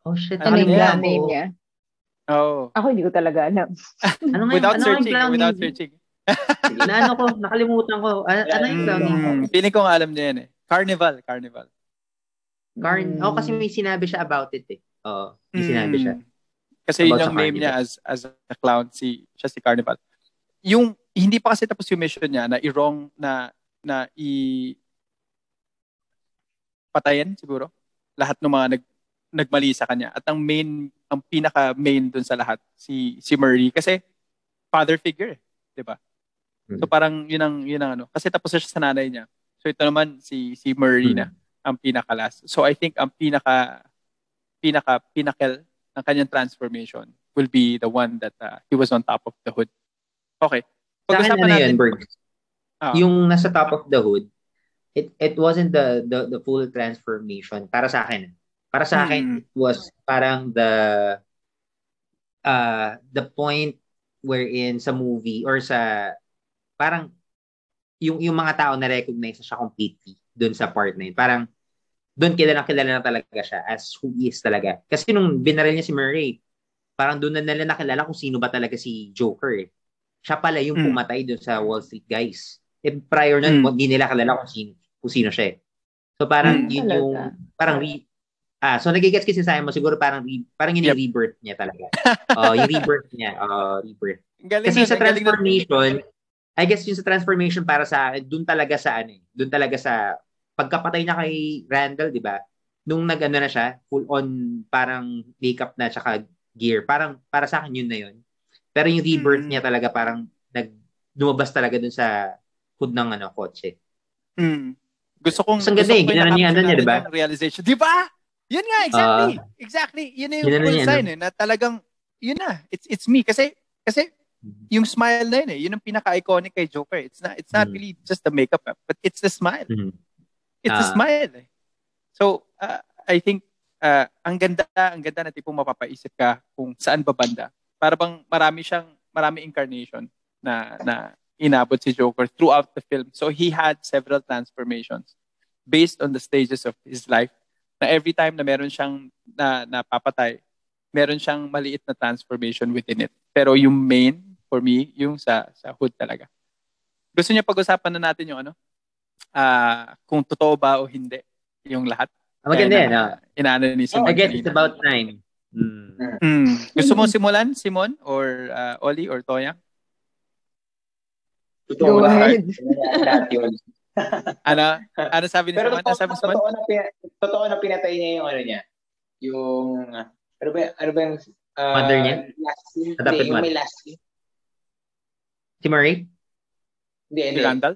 Oh shit. Ano Ano yung clown name niya? Oh. Ako hindi ko talaga alam. Ano nga, Without ano searching, without name? searching. Na ano ko, nakalimutan ko. Ano, ano yung name? Mm, feeling ko nga alam niya yan eh. Carnival, Carnival. Carn. Mm. Oh, kasi may sinabi siya about it eh. Oo, may sinabi siya. Mm. Kasi yun yung name niya as as a clown si siya si Carnival. Yung hindi pa kasi tapos yung mission niya na i-wrong na na i patayin siguro lahat ng mga nag nagmali sa kanya. At ang main ang pinaka main dun sa lahat si si Murray kasi father figure, eh, 'di ba? So Mm. parang yun ang yun ang ano kasi tapos siya sa nanay niya. So ito naman si si Murray Mm. na ang pinaka last. So I think ang pinaka pinaka pinnacle ng kanyang transformation will be the one that uh, he was on top of the hood. Okay. Akin, Pag-usapan ano natin. yun, Berg? Ah. Yung nasa top of the hood, it it wasn't the the the full transformation para sa akin. Para sa akin Mm. it was parang the uh the point wherein sa movie or sa parang yung yung mga tao na recognize siya completely doon sa part na yun. Parang doon kilala kilala na talaga siya as who he is talaga. Kasi nung binaril niya si Murray, parang doon na nila nakilala kung sino ba talaga si Joker eh. Siya pala yung Mm. pumatay doon sa Wall Street guys. Eh, prior nun, Mm. hindi nila kilala kung sino, kung sino siya eh. So parang Mm. yun Talaga. yung, parang re, ah, so nagigets kasi sa mo, siguro parang, re, parang yun yung rebirth niya talaga. Oh, yung rebirth niya, oh, rebirth. Ang galing Kasi nun, sa ang galing transformation, I guess yung sa transformation para sa akin, doon talaga sa ano, eh, doon talaga sa pagkapatay niya kay Randall, 'di ba? Nung nag-ano na siya, full on parang makeup na tsaka gear. Parang para sa akin yun na yun. Pero yung rebirth Mm. niya talaga parang nag lumabas talaga doon sa hood ng ano kotse. Mm. Gusto kong Mas ang gusto ganda eh, ko niya, ano niya, di ba? Realization. Di ba? Yun nga, exactly. exactly. Yun na yung Ginano full niya, sign eh, na talagang, yun na, it's it's me. Kasi, kasi yung smile na yun eh, yun ang pinaka-iconic kay Joker. It's not, it's not Mm. really just the makeup, eh, but it's the smile. Mhm. It's the Ah. smile eh. So, uh, I think, uh, ang ganda, ang ganda na tipong mapapaisip ka kung saan ba banda. Para bang marami siyang, marami incarnation na, na inabot si Joker throughout the film. So, he had several transformations based on the stages of his life. Na every time na meron siyang na, napapatay, meron siyang maliit na transformation within it. Pero yung main, for me, yung sa, sa hood talaga. Gusto niya pag-usapan na natin yung ano? ah kung totoo ba o hindi yung lahat. Ah, Maganda yan. ah. Inaano ni Simon I guess kanina. it's about time. Mm. Mm. Gusto mo simulan, Simon? Or uh, Oli? Or Toya? Totoo Go ahead. Ano? Ano sabi ni Pero Simon? totoo, Ano sabi ni Simon? totoo, na, pina- totoo na pinatay niya yung ano niya. Yung, ano ba, ano ba yung, uh, Mother niya? Last scene? Adopted Hindi, yung mother. may last scene. Si Murray? Hindi, Si hindi. Randall?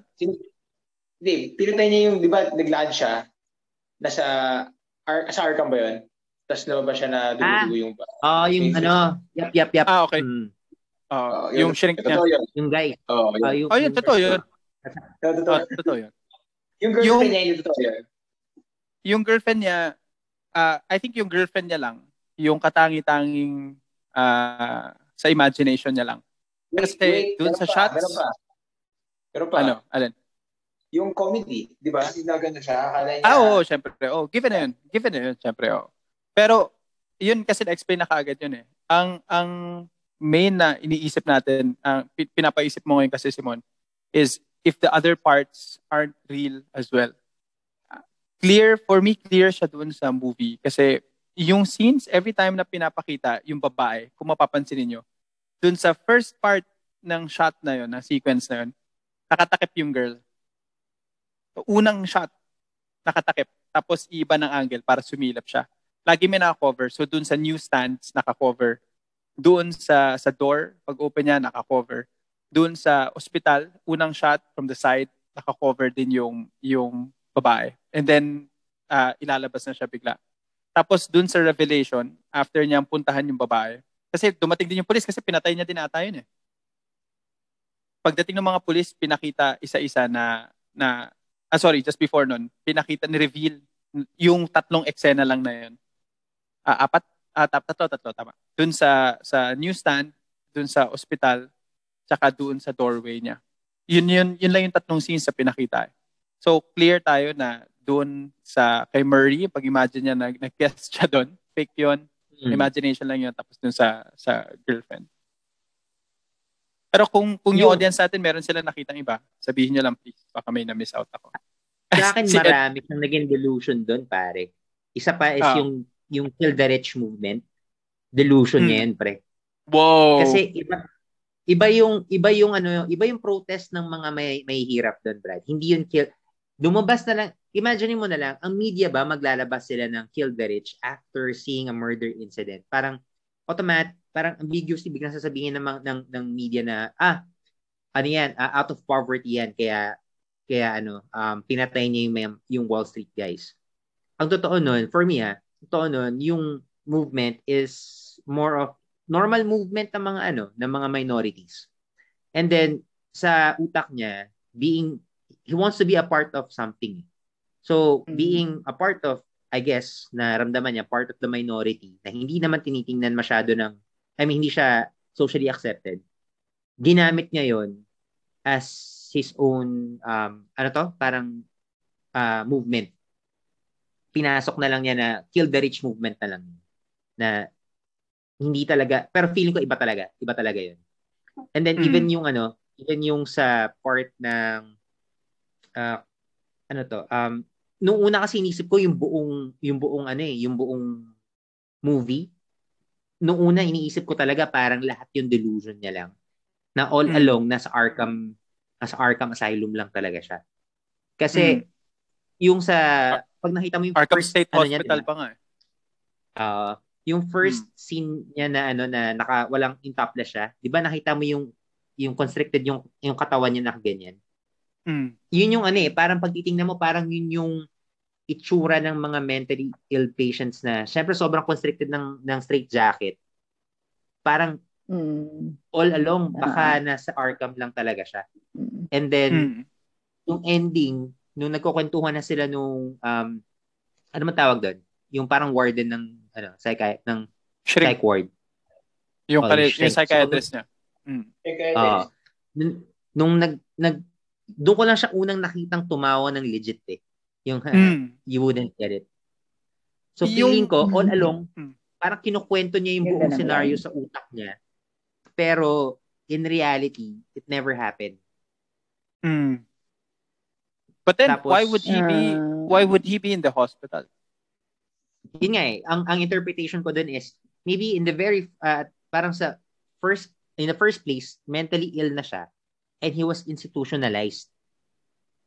Hindi, pinatay niya yung, di ba, naglaan siya, nasa, Ar- sa Arkham ba yun? Tapos lumabas siya na dumudugo yung, Oh, yung Okay. ano, yap, yap, yap. Ah, okay. Mm. Oh, Oh, yung shrink niya. Yun. Yung guy. Oo, yun. Ah, yung, Oh, yun, totoo yun. Totoo, totoo. Oh, totoo yun. Yung girlfriend Yung- niya, hindi totoo yun. Yung girlfriend niya, ah, I think yung girlfriend niya lang, yung katangi-tanging ah, sa imagination niya lang. Kasi dun meron sa pa, shots- Meron pa. Meron pa. Ano? Alin? Yung comedy, di ba? Ginagano siya. Akala niya, Ah, oo, syempre. Oh, given na yun. Given na yun, syempre. Oh. Pero, yun kasi na-explain na kaagad yun eh. Ang, ang main na iniisip natin, ang pi- pinapaisip mo ngayon kasi, Simon, is if the other parts aren't real as well. Clear, for me, clear siya dun sa movie. Kasi yung scenes, every time na pinapakita yung babae, kung mapapansin niyo dun sa first part ng shot na yun, ng sequence na yun, nakatakip yung girl. Unang shot, nakatakip. Tapos iba ng angle para sumilap siya. Lagi may naka-cover. So dun sa newsstands, naka-cover. Doon sa sa door, pag open niya, naka-cover. Doon sa ospital, unang shot from the side, naka-cover din yung yung babae. And then ah, ilalabas na siya bigla. Tapos dun sa revelation, after niyang puntahan yung babae, kasi dumating din yung pulis kasi pinatay niya din ata yun eh. Pagdating ng mga pulis, pinakita isa-isa na na ah sorry, just before nun, pinakita ni reveal yung tatlong eksena lang na yun. Ah, apat ah, tat- tatlo tatlo tama. Dun sa sa newsstand, dun sa ospital, tsaka dun sa doorway niya. Yun yun yun lang yung tatlong scenes sa pinakita. eh. So clear tayo na dun sa kay Murray, pag imagine niya nag nag-guest siya doon, fake yun, Mm. imagination lang yun tapos dun sa sa girlfriend. Pero kung kung yung audience natin meron sila nakitang iba, sabihin niyo lang please, baka may na-miss out ako. Sa akin, Si marami siyang naging delusion doon, pare. Isa pa is Ah. yung yung Kill the Rich movement. Delusion Hmm. niya yan, pre. Wow. Kasi iba iba yung iba yung ano, iba yung protest ng mga may may hirap doon, Brad. Hindi yun kill. Lumabas na lang, imagine mo na lang, ang media ba maglalabas sila ng Kill the Rich after seeing a murder incident? Parang automat, parang ambiguously biglang sasabihin ng, ng, ng media na, ah, ano yan, ah, out of poverty yan, kaya, kaya ano, um, pinatay niya yung, yung Wall Street guys. Ang totoo nun, for me ah, totoo nun, yung movement is more of normal movement ng mga ano, ng mga minorities. And then sa utak niya, being he wants to be a part of something. So, Mm. being a part of, I guess, na ramdaman niya, part of the minority, na hindi naman tinitingnan masyado ng, I mean, hindi siya socially accepted, ginamit niya yon as his own, um, ano to, parang uh, movement. Pinasok na lang niya na kill the rich movement na lang. Na hindi talaga, pero feeling ko iba talaga. Iba talaga yun. And then Mm. even yung ano, even yung sa part ng, uh, ano to, um, nung una kasi inisip ko yung buong, yung buong ano eh, yung buong movie, nung una iniisip ko talaga parang lahat yung delusion niya lang. Na all Mm. along, nasa Arkham, nasa Arkham Asylum lang talaga siya. Kasi, yung sa, pag nakita mo yung Arkham first, State ano niya, Hospital diba? pa nga eh. Ah, yung first scene niya na ano na naka walang in topless siya, 'di ba nakita mo yung yung constricted yung yung katawan niya na ganyan. Mm. Yun yung ano eh, parang pag titingnan mo parang yun yung itsura ng mga mentally ill patients na syempre sobrang constricted ng ng straight jacket. Parang Mm. all along baka nasa Arkham lang talaga siya. Mm. And then Mm. yung ending nung nagkukwentuhan na sila nung um ano man tawag doon? Yung parang warden ng ano, psychi ng Shrink. psych ward. Yung, Oh, kali- yung psychiatrist niya. Mm. Ah. nung, nung nag nag doon ko lang siya unang nakitang tumawa ng legit eh. Yung ha, Mm. you wouldn't get it. So Yung- feeling ko all along Mm. parang kinukwento niya yung buong scenario sa utak niya. Pero in reality, it never happened. Mm. But then, Tapos, why would he be? Ah. Why would he be in the hospital? Yun nga eh, ang, ang interpretation ko dun is, maybe in the very, uh, parang sa first, in the first place, mentally ill na siya, and he was institutionalized.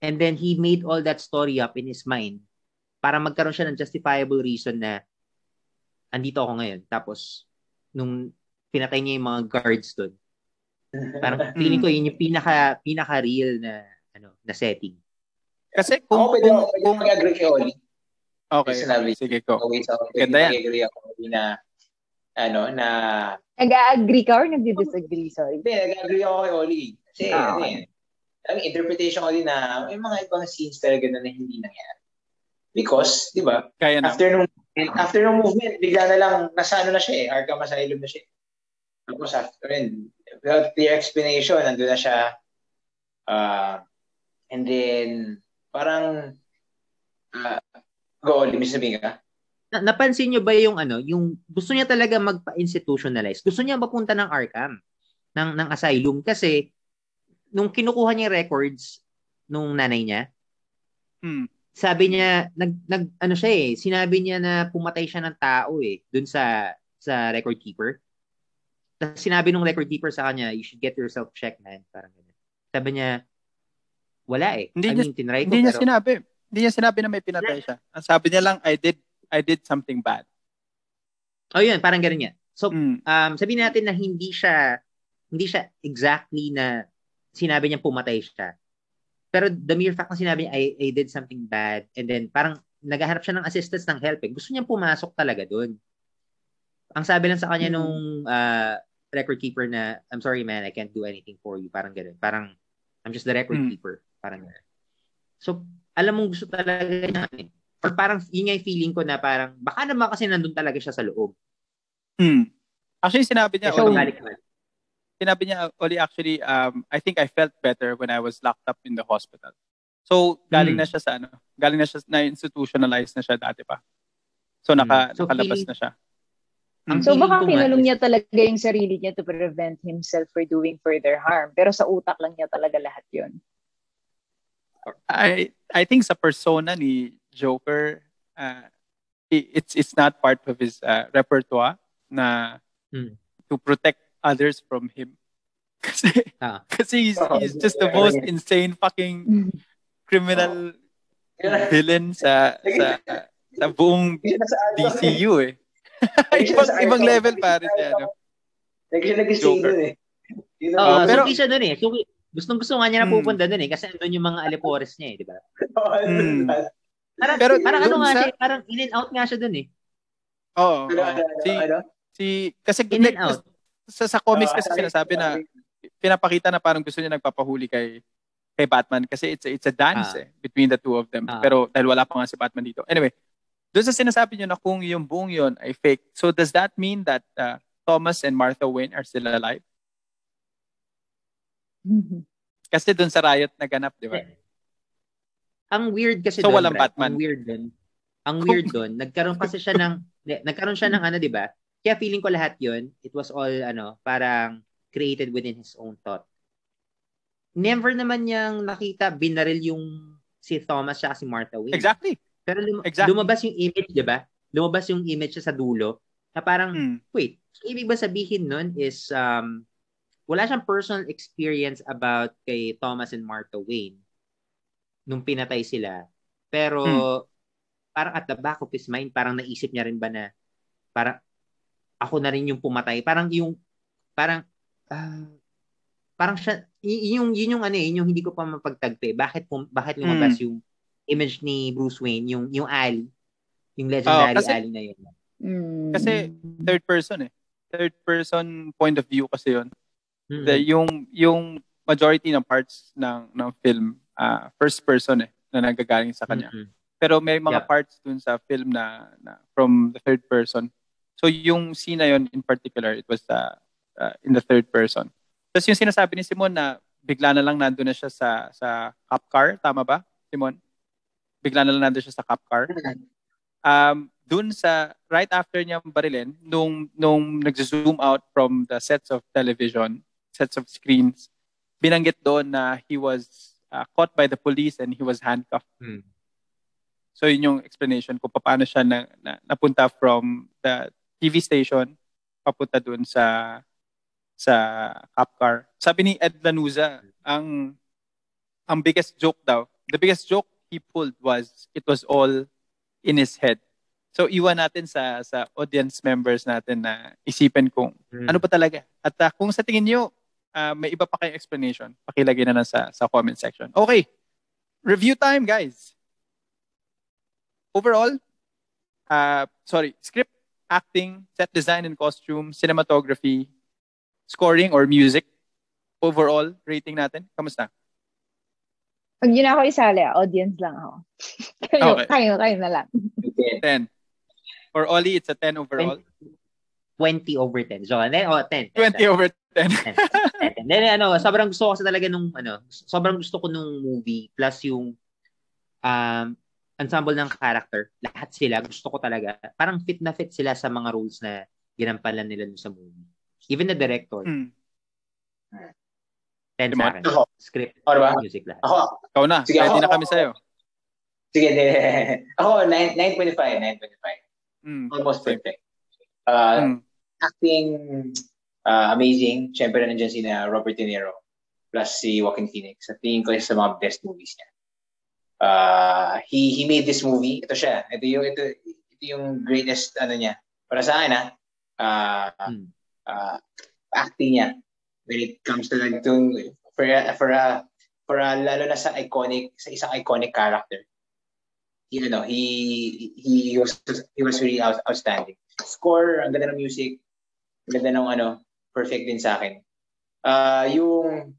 And then he made all that story up in his mind para magkaroon siya ng justifiable reason na andito ako ngayon. Tapos, nung pinatay niya yung mga guards doon, parang feeling ko yun yung pinaka, pinaka-real na, ano, na setting. Kasi Ako kung, pwede kung, ako pwede kung, mag-agree kay Oli. okay, Sinabi. sige ko. Okay, so pwede Ganda yan. mag-agree ako na ano, na Nag-agree ka or nagdi-disagree? Sorry. hindi, nag-agree ako kay Oli. Kasi, Ah, ano ang interpretation ko din na may mga ibang scenes talaga na, na hindi nangyari. Because, di ba, Kaya na. after nung after nung movement, bigla na lang nasa ano na siya eh, Arkham Asylum na siya. eh. Tapos after yun, without clear explanation, nandun na siya. Uh, and then, parang, uh, go, Oli, may sabihin ka? Na, napansin niyo ba yung ano, yung gusto niya talaga magpa-institutionalize? Gusto niya mapunta ng Arkham, ng, ng asylum kasi nung kinukuha niya yung records nung nanay niya, Mm. sabi niya nag nag ano siya eh, sinabi niya na pumatay siya ng tao eh dun sa sa record keeper. Tapos sinabi nung record keeper sa kanya, you should get yourself checked, man. Parang ganun. Sabi niya, wala eh. Hindi I niya- mean, tinry ko, Hindi niya pero- sinabi. Hindi niya sinabi na may pinatay siya. Ang sabi niya lang, I did I did something bad. Oh, yun, parang ganun niya. So, Mm. um, sabihin natin na hindi siya hindi siya exactly na sinabi niya pumatay siya. Pero the mere fact na sinabi niya, I, I did something bad, and then parang naghahanap siya ng assistance ng help. Eh. Gusto niya pumasok talaga doon. Ang sabi lang sa kanya Hmm. nung uh, record keeper na, I'm sorry man, I can't do anything for you. Parang ganun. Parang, I'm just the record Hmm. keeper. Parang ganun. So, alam mong gusto talaga niya. eh. Or parang, yun yung feeling ko na parang, baka naman kasi nandun talaga siya sa loob. Mm. Actually, sinabi niya, So, Oli, balik-balik. Sinabi niya, Oli, actually, um, I think I felt better when I was locked up in the hospital. So, galing Mm. na siya sa ano, galing na siya, na-institutionalize na siya dati pa. So, naka, Mm. So, nakalabas feeling- na siya. Ang So baka kinulong niya talaga yung sarili niya to prevent himself for doing further harm. Pero sa utak lang niya talaga lahat yun. I I think sa persona ni Joker, uh, it's it's not part of his uh, repertoire na Mm. to protect others from him. Kasi Ah. kasi he's, Oh, he's just the yeah. most insane fucking criminal Yun, villain sa sa sa buong Arkham. DCU eh. Ibang, nasa ibang level pare siya. No? Lagi siya nag-stay dun eh. Oo, Oh, pero- suki siya doon eh. Suki, gustong gusto nga niya na Hmm. pupunta doon eh. Kasi andun yung mga alipores niya eh, di ba? Hmm. Parang, Pero parang ano doon nga sa- siya, parang in and out nga siya doon eh. Oo. Ano, ano, ano, Si ano? si kasi In and out. Sa sa comics Ah, kasi sabi- sinasabi na pinapakita na parang gusto niya nagpapahuli kay kay Batman kasi it's a, it's a dance Ah. eh, between the two of them. Ah. Pero dahil wala pa nga si Batman dito. Anyway, doon sa sinasabi nyo na kung yung buong yun ay fake, so does that mean that uh, Thomas and Martha Wayne are still alive? Kasi doon sa riot naganap, di ba? Ang weird kasi So, doon, walang Brad, Batman. Ang weird doon. Ang weird doon, nagkaroon kasi siya ng nagkaroon siya ng ano, 'di ba? Kaya feeling ko lahat 'yon, it was all ano, parang created within his own thought. Never naman niyang nakita binaril yung si Thomas siya si Martha Wayne. Exactly. Pero lum- Exactly. lumabas yung image, 'di ba? Lumabas yung image siya sa dulo na parang Hmm. wait, so ibig ba sabihin nun is um wala siyang personal experience about kay Thomas and Martha Wayne nung pinatay sila. Pero Hmm. parang at the back of his mind, parang naisip niya rin ba na parang ako na rin yung pumatay. Parang yung parang ah, parang siya y- yung yun yung ano eh, yun yung hindi ko pa mapagtagpo eh. Bakit pum- bakit lumabas yung image ni Bruce Wayne, yung yung Ali, yung legendary kasi- Ali na yun. Mm. Kasi third person eh. Third person point of view kasi yun. Mm. The, yung yung majority ng parts ng ng film ah, first person eh na nagagaling sa kanya. Mm-mm. Pero may mga Yeah. parts dun sa film na, na from the third person. So yung scene na yun in particular, it was uh, uh, in the third person. Tapos yung sinasabi ni Simon na bigla na lang nandun na siya sa sa cop car, tama ba, Simon? Bigla na lang nandun siya sa cop car. Um, dun sa right after niya barilin, nung nung nag-zoom out from the sets of television, sets of screens, binanggit doon na he was uh, caught by the police and he was handcuffed. Mm. So yun yung explanation kung paano siya na, na, napunta from the TV station papunta dun sa sa cop car. Sabi ni Ed Lanuza, ang ang biggest joke daw, the biggest joke he pulled was it was all in his head. So iwan natin sa sa audience members natin na isipin kung Mm. ano ba talaga. At ah, kung sa tingin nyo, ah, may iba pa kayong explanation, pakilagay na lang sa, sa comment section. Okay, review time guys. Overall, uh, sorry, script, acting, set design and costume, cinematography, scoring or music, overall rating natin, kamusta? Pag yun ako isali, ah, audience lang ako. kayo, Okay. kayo, kayo na lang. 10. For Ollie, it's a 10 overall. 20 over 10. So, then, oh, 10. 20 over 10. 10. Then, ano, sobrang gusto ko kasi talaga nung, ano, sobrang gusto ko nung movie, plus yung, um, ensemble ng character, lahat sila, gusto ko talaga. Parang fit na fit sila sa mga roles na ginampalan nila sa movie. Even the director. 10 Simon? sa akin. Ako. Script, Ako ba? music lahat. Ako, Ikaw na, Sige, ready ako- na kami sa'yo. sige, ako, 9, 9.5, 9.5. Hmm. Almost perfect. Uh, Hmm. acting uh, amazing. Siyempre nandiyan si na Robert De Niro plus si Joaquin Phoenix. Sa tingin ko isa sa mga best movies niya. Uh, he he made this movie. Ito siya. Ito yung ito, ito yung greatest ano niya. Para sa akin ah. Uh, Hmm. uh, acting niya when it comes to like to for a, for a for a, lalo na sa iconic sa isang iconic character. You know, he he was he was really out, outstanding. Score, ang ganda ng music, ang ganda ng ano, perfect din sa akin. Uh, yung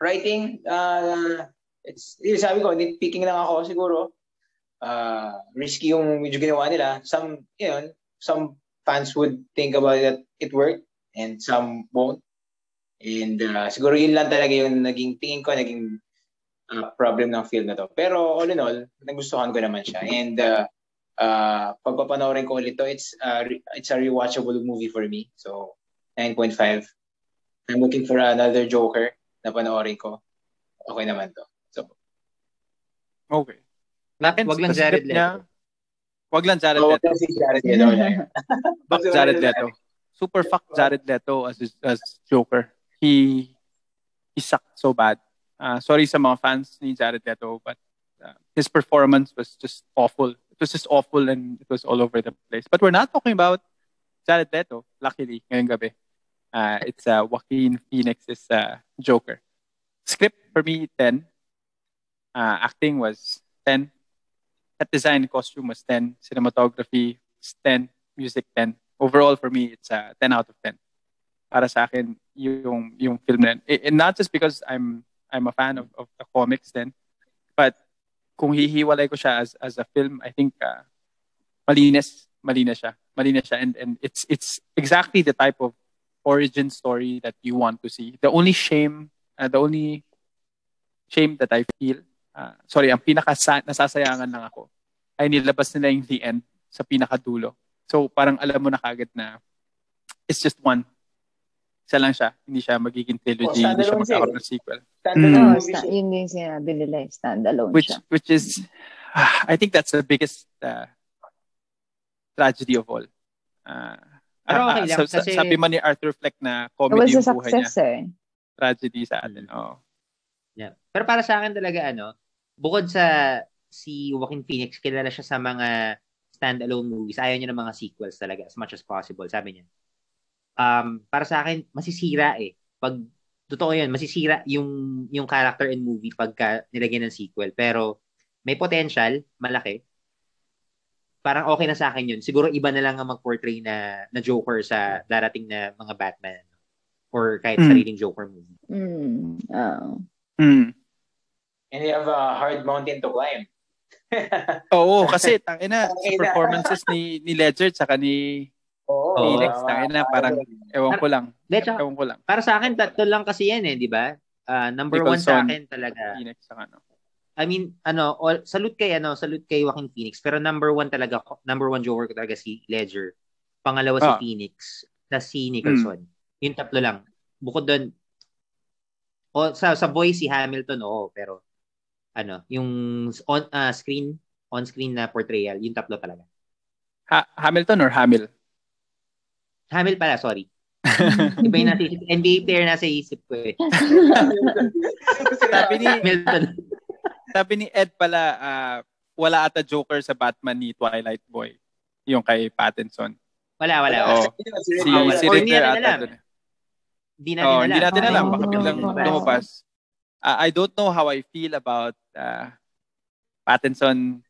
writing, uh, it's, sabi ko, nitpicking lang ako siguro. Uh, risky yung medyo ginawa nila. Some, yun, some fans would think about it, it worked, and some won't. And uh, siguro yun lang talaga yung naging tingin ko, naging uh, problem ng film na to. Pero all in all, nagustuhan ko naman siya. And uh, uh, pagpapanoorin ko ulit to, it's, uh, re- it's a rewatchable movie for me. So, 9.5. I'm looking for another Joker na panoorin ko. Okay naman to. So, Okay. Wag lang Jared script niya, Leto. Wag lang Jared so Leto. si Jared Leto. Fuck Jared Leto. Super fuck Jared Leto as as Joker. He he sucked so bad. Uh, sorry sa mga fans ni Jared Leto, but uh, his performance was just awful. It was just awful and it was all over the place. But we're not talking about Jared Leto, luckily, ngayong gabi. Uh, it's uh, Joaquin Phoenix's uh, Joker. Script for me, 10. Uh, acting was 10. Set design and costume was 10. Cinematography was 10. Music 10. Overall, for me, it's a 10 out of 10. Para sa akin, yung, yung film na. And not just because I'm I'm a fan of, of the comics then. But kung hihiwalay ko siya as as a film, I think uh, malinis, malinis siya. Malinis siya and and it's it's exactly the type of origin story that you want to see. The only shame, uh, the only shame that I feel, uh, sorry, ang pinaka nasasayangan lang ako ay nilabas nila yung the end sa pinakadulo. So parang alam mo na kagad na it's just one. Isa lang siya. Hindi siya magiging trilogy. Oh, hindi siya magkakaroon ng sequel. Standalone Oo, movie sta- siya. yun din sinabi nila, eh, standalone Which siya. which is, I think that's the biggest uh, tragedy of all. Uh, Pero ah, okay ah, lang, sa- sa- kasi- sabi man ni Arthur Fleck na comedy yung buhay niya. success eh. Tragedy sa atin. Oo. Yeah. Pero para sa akin talaga ano, bukod sa si Joaquin Phoenix, kilala siya sa mga standalone movies. Ayaw niya ng mga sequels talaga as much as possible, sabi niya. Um, para sa akin, masisira eh. Pag totoo 'yun, masisira yung yung character in movie pagka nilagyan ng sequel. Pero may potential, malaki. Parang okay na sa akin 'yun. Siguro iba na lang ang mag-portray na na Joker sa darating na mga Batman or kahit Mm. sariling Joker movie. Mm. oo. Mm. And you have a hard mountain to climb. Oo, kasi tangina sa Tangina. performances ni ni Ledger tsaka ni Oo. Phoenix, tama. tangina parang ewan ko lang. De, tsaka- Ewan ko lang. Para sa akin, tatlo lang kasi yan eh, di ba? Ah, number one sa Nicholson. akin talaga. Phoenix tsaka ano. I mean, ano, all, salute kay, ano, salute kay Joaquin Phoenix. Pero number one talaga, number one Joker ko talaga si Ledger. Pangalawa si Ah. Phoenix. Tapos si Nicholson. Yung tatlo lang. Bukod doon, o, sa, sa boy si Hamilton, oo. Pero, ano, yung on, ah, screen, on-screen na portrayal, yung tatlo talaga. Ha- Hamilton or Hamil? Hamil pala, sorry. Iba yung nasa isip. NBA player nasa isip ko eh. Sabi ni Hamilton. sabi ni Ed pala ah, wala ata Joker sa Batman ni Twilight Boy. Yung kay Pattinson. Wala, wala. Wala. Si Ah, wala. si hindi natin ata alam. dun. Hindi natin Oh, alam. hindi natin alam. Baka biglang lumabas. Ah, I don't know how I feel about ah, Pattinson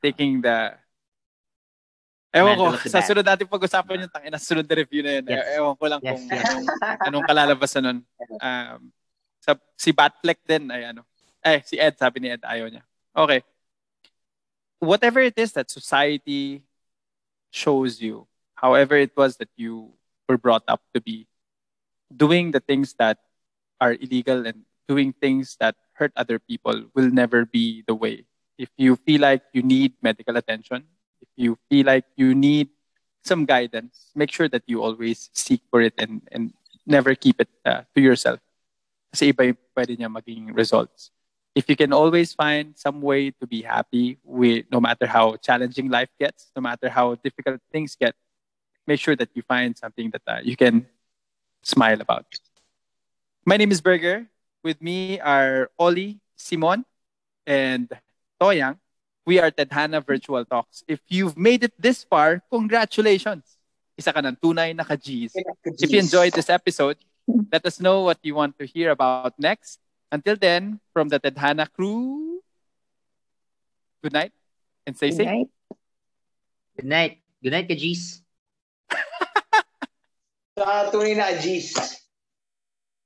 taking the Ewan ko, Mantle of the sa sunod natin pag-usapan yung tangina, sunod na review na yun. Yes. Ewan ko lang Yes, kung yes. anong, anong kalalabasan nun. Um, sa, si Batfleck din, ay ano. Eh, si Ed, sabi ni Ed, ayaw niya. Okay. Whatever it is that society shows you, however it was that you were brought up to be, doing the things that are illegal and doing things that hurt other people will never be the way. If you feel like you need medical attention, if you feel like you need some guidance, make sure that you always seek for it and, and never keep it uh, to yourself. Kasi iba yung pwede niya maging results. If you can always find some way to be happy with no matter how challenging life gets, no matter how difficult things get, make sure that you find something that uh, you can smile about. My name is Berger. With me are Oli, Simon, and Toyang. We are Tedhana Virtual Talks. If you've made it this far, congratulations! Isa ka ng tunay na ka-Gs. If you enjoyed this episode, let us know what you want to hear about next. Until then, from the Tedhana crew, good night and stay safe. Right? Good night. Good night, Kajis. Sa tunay na G's.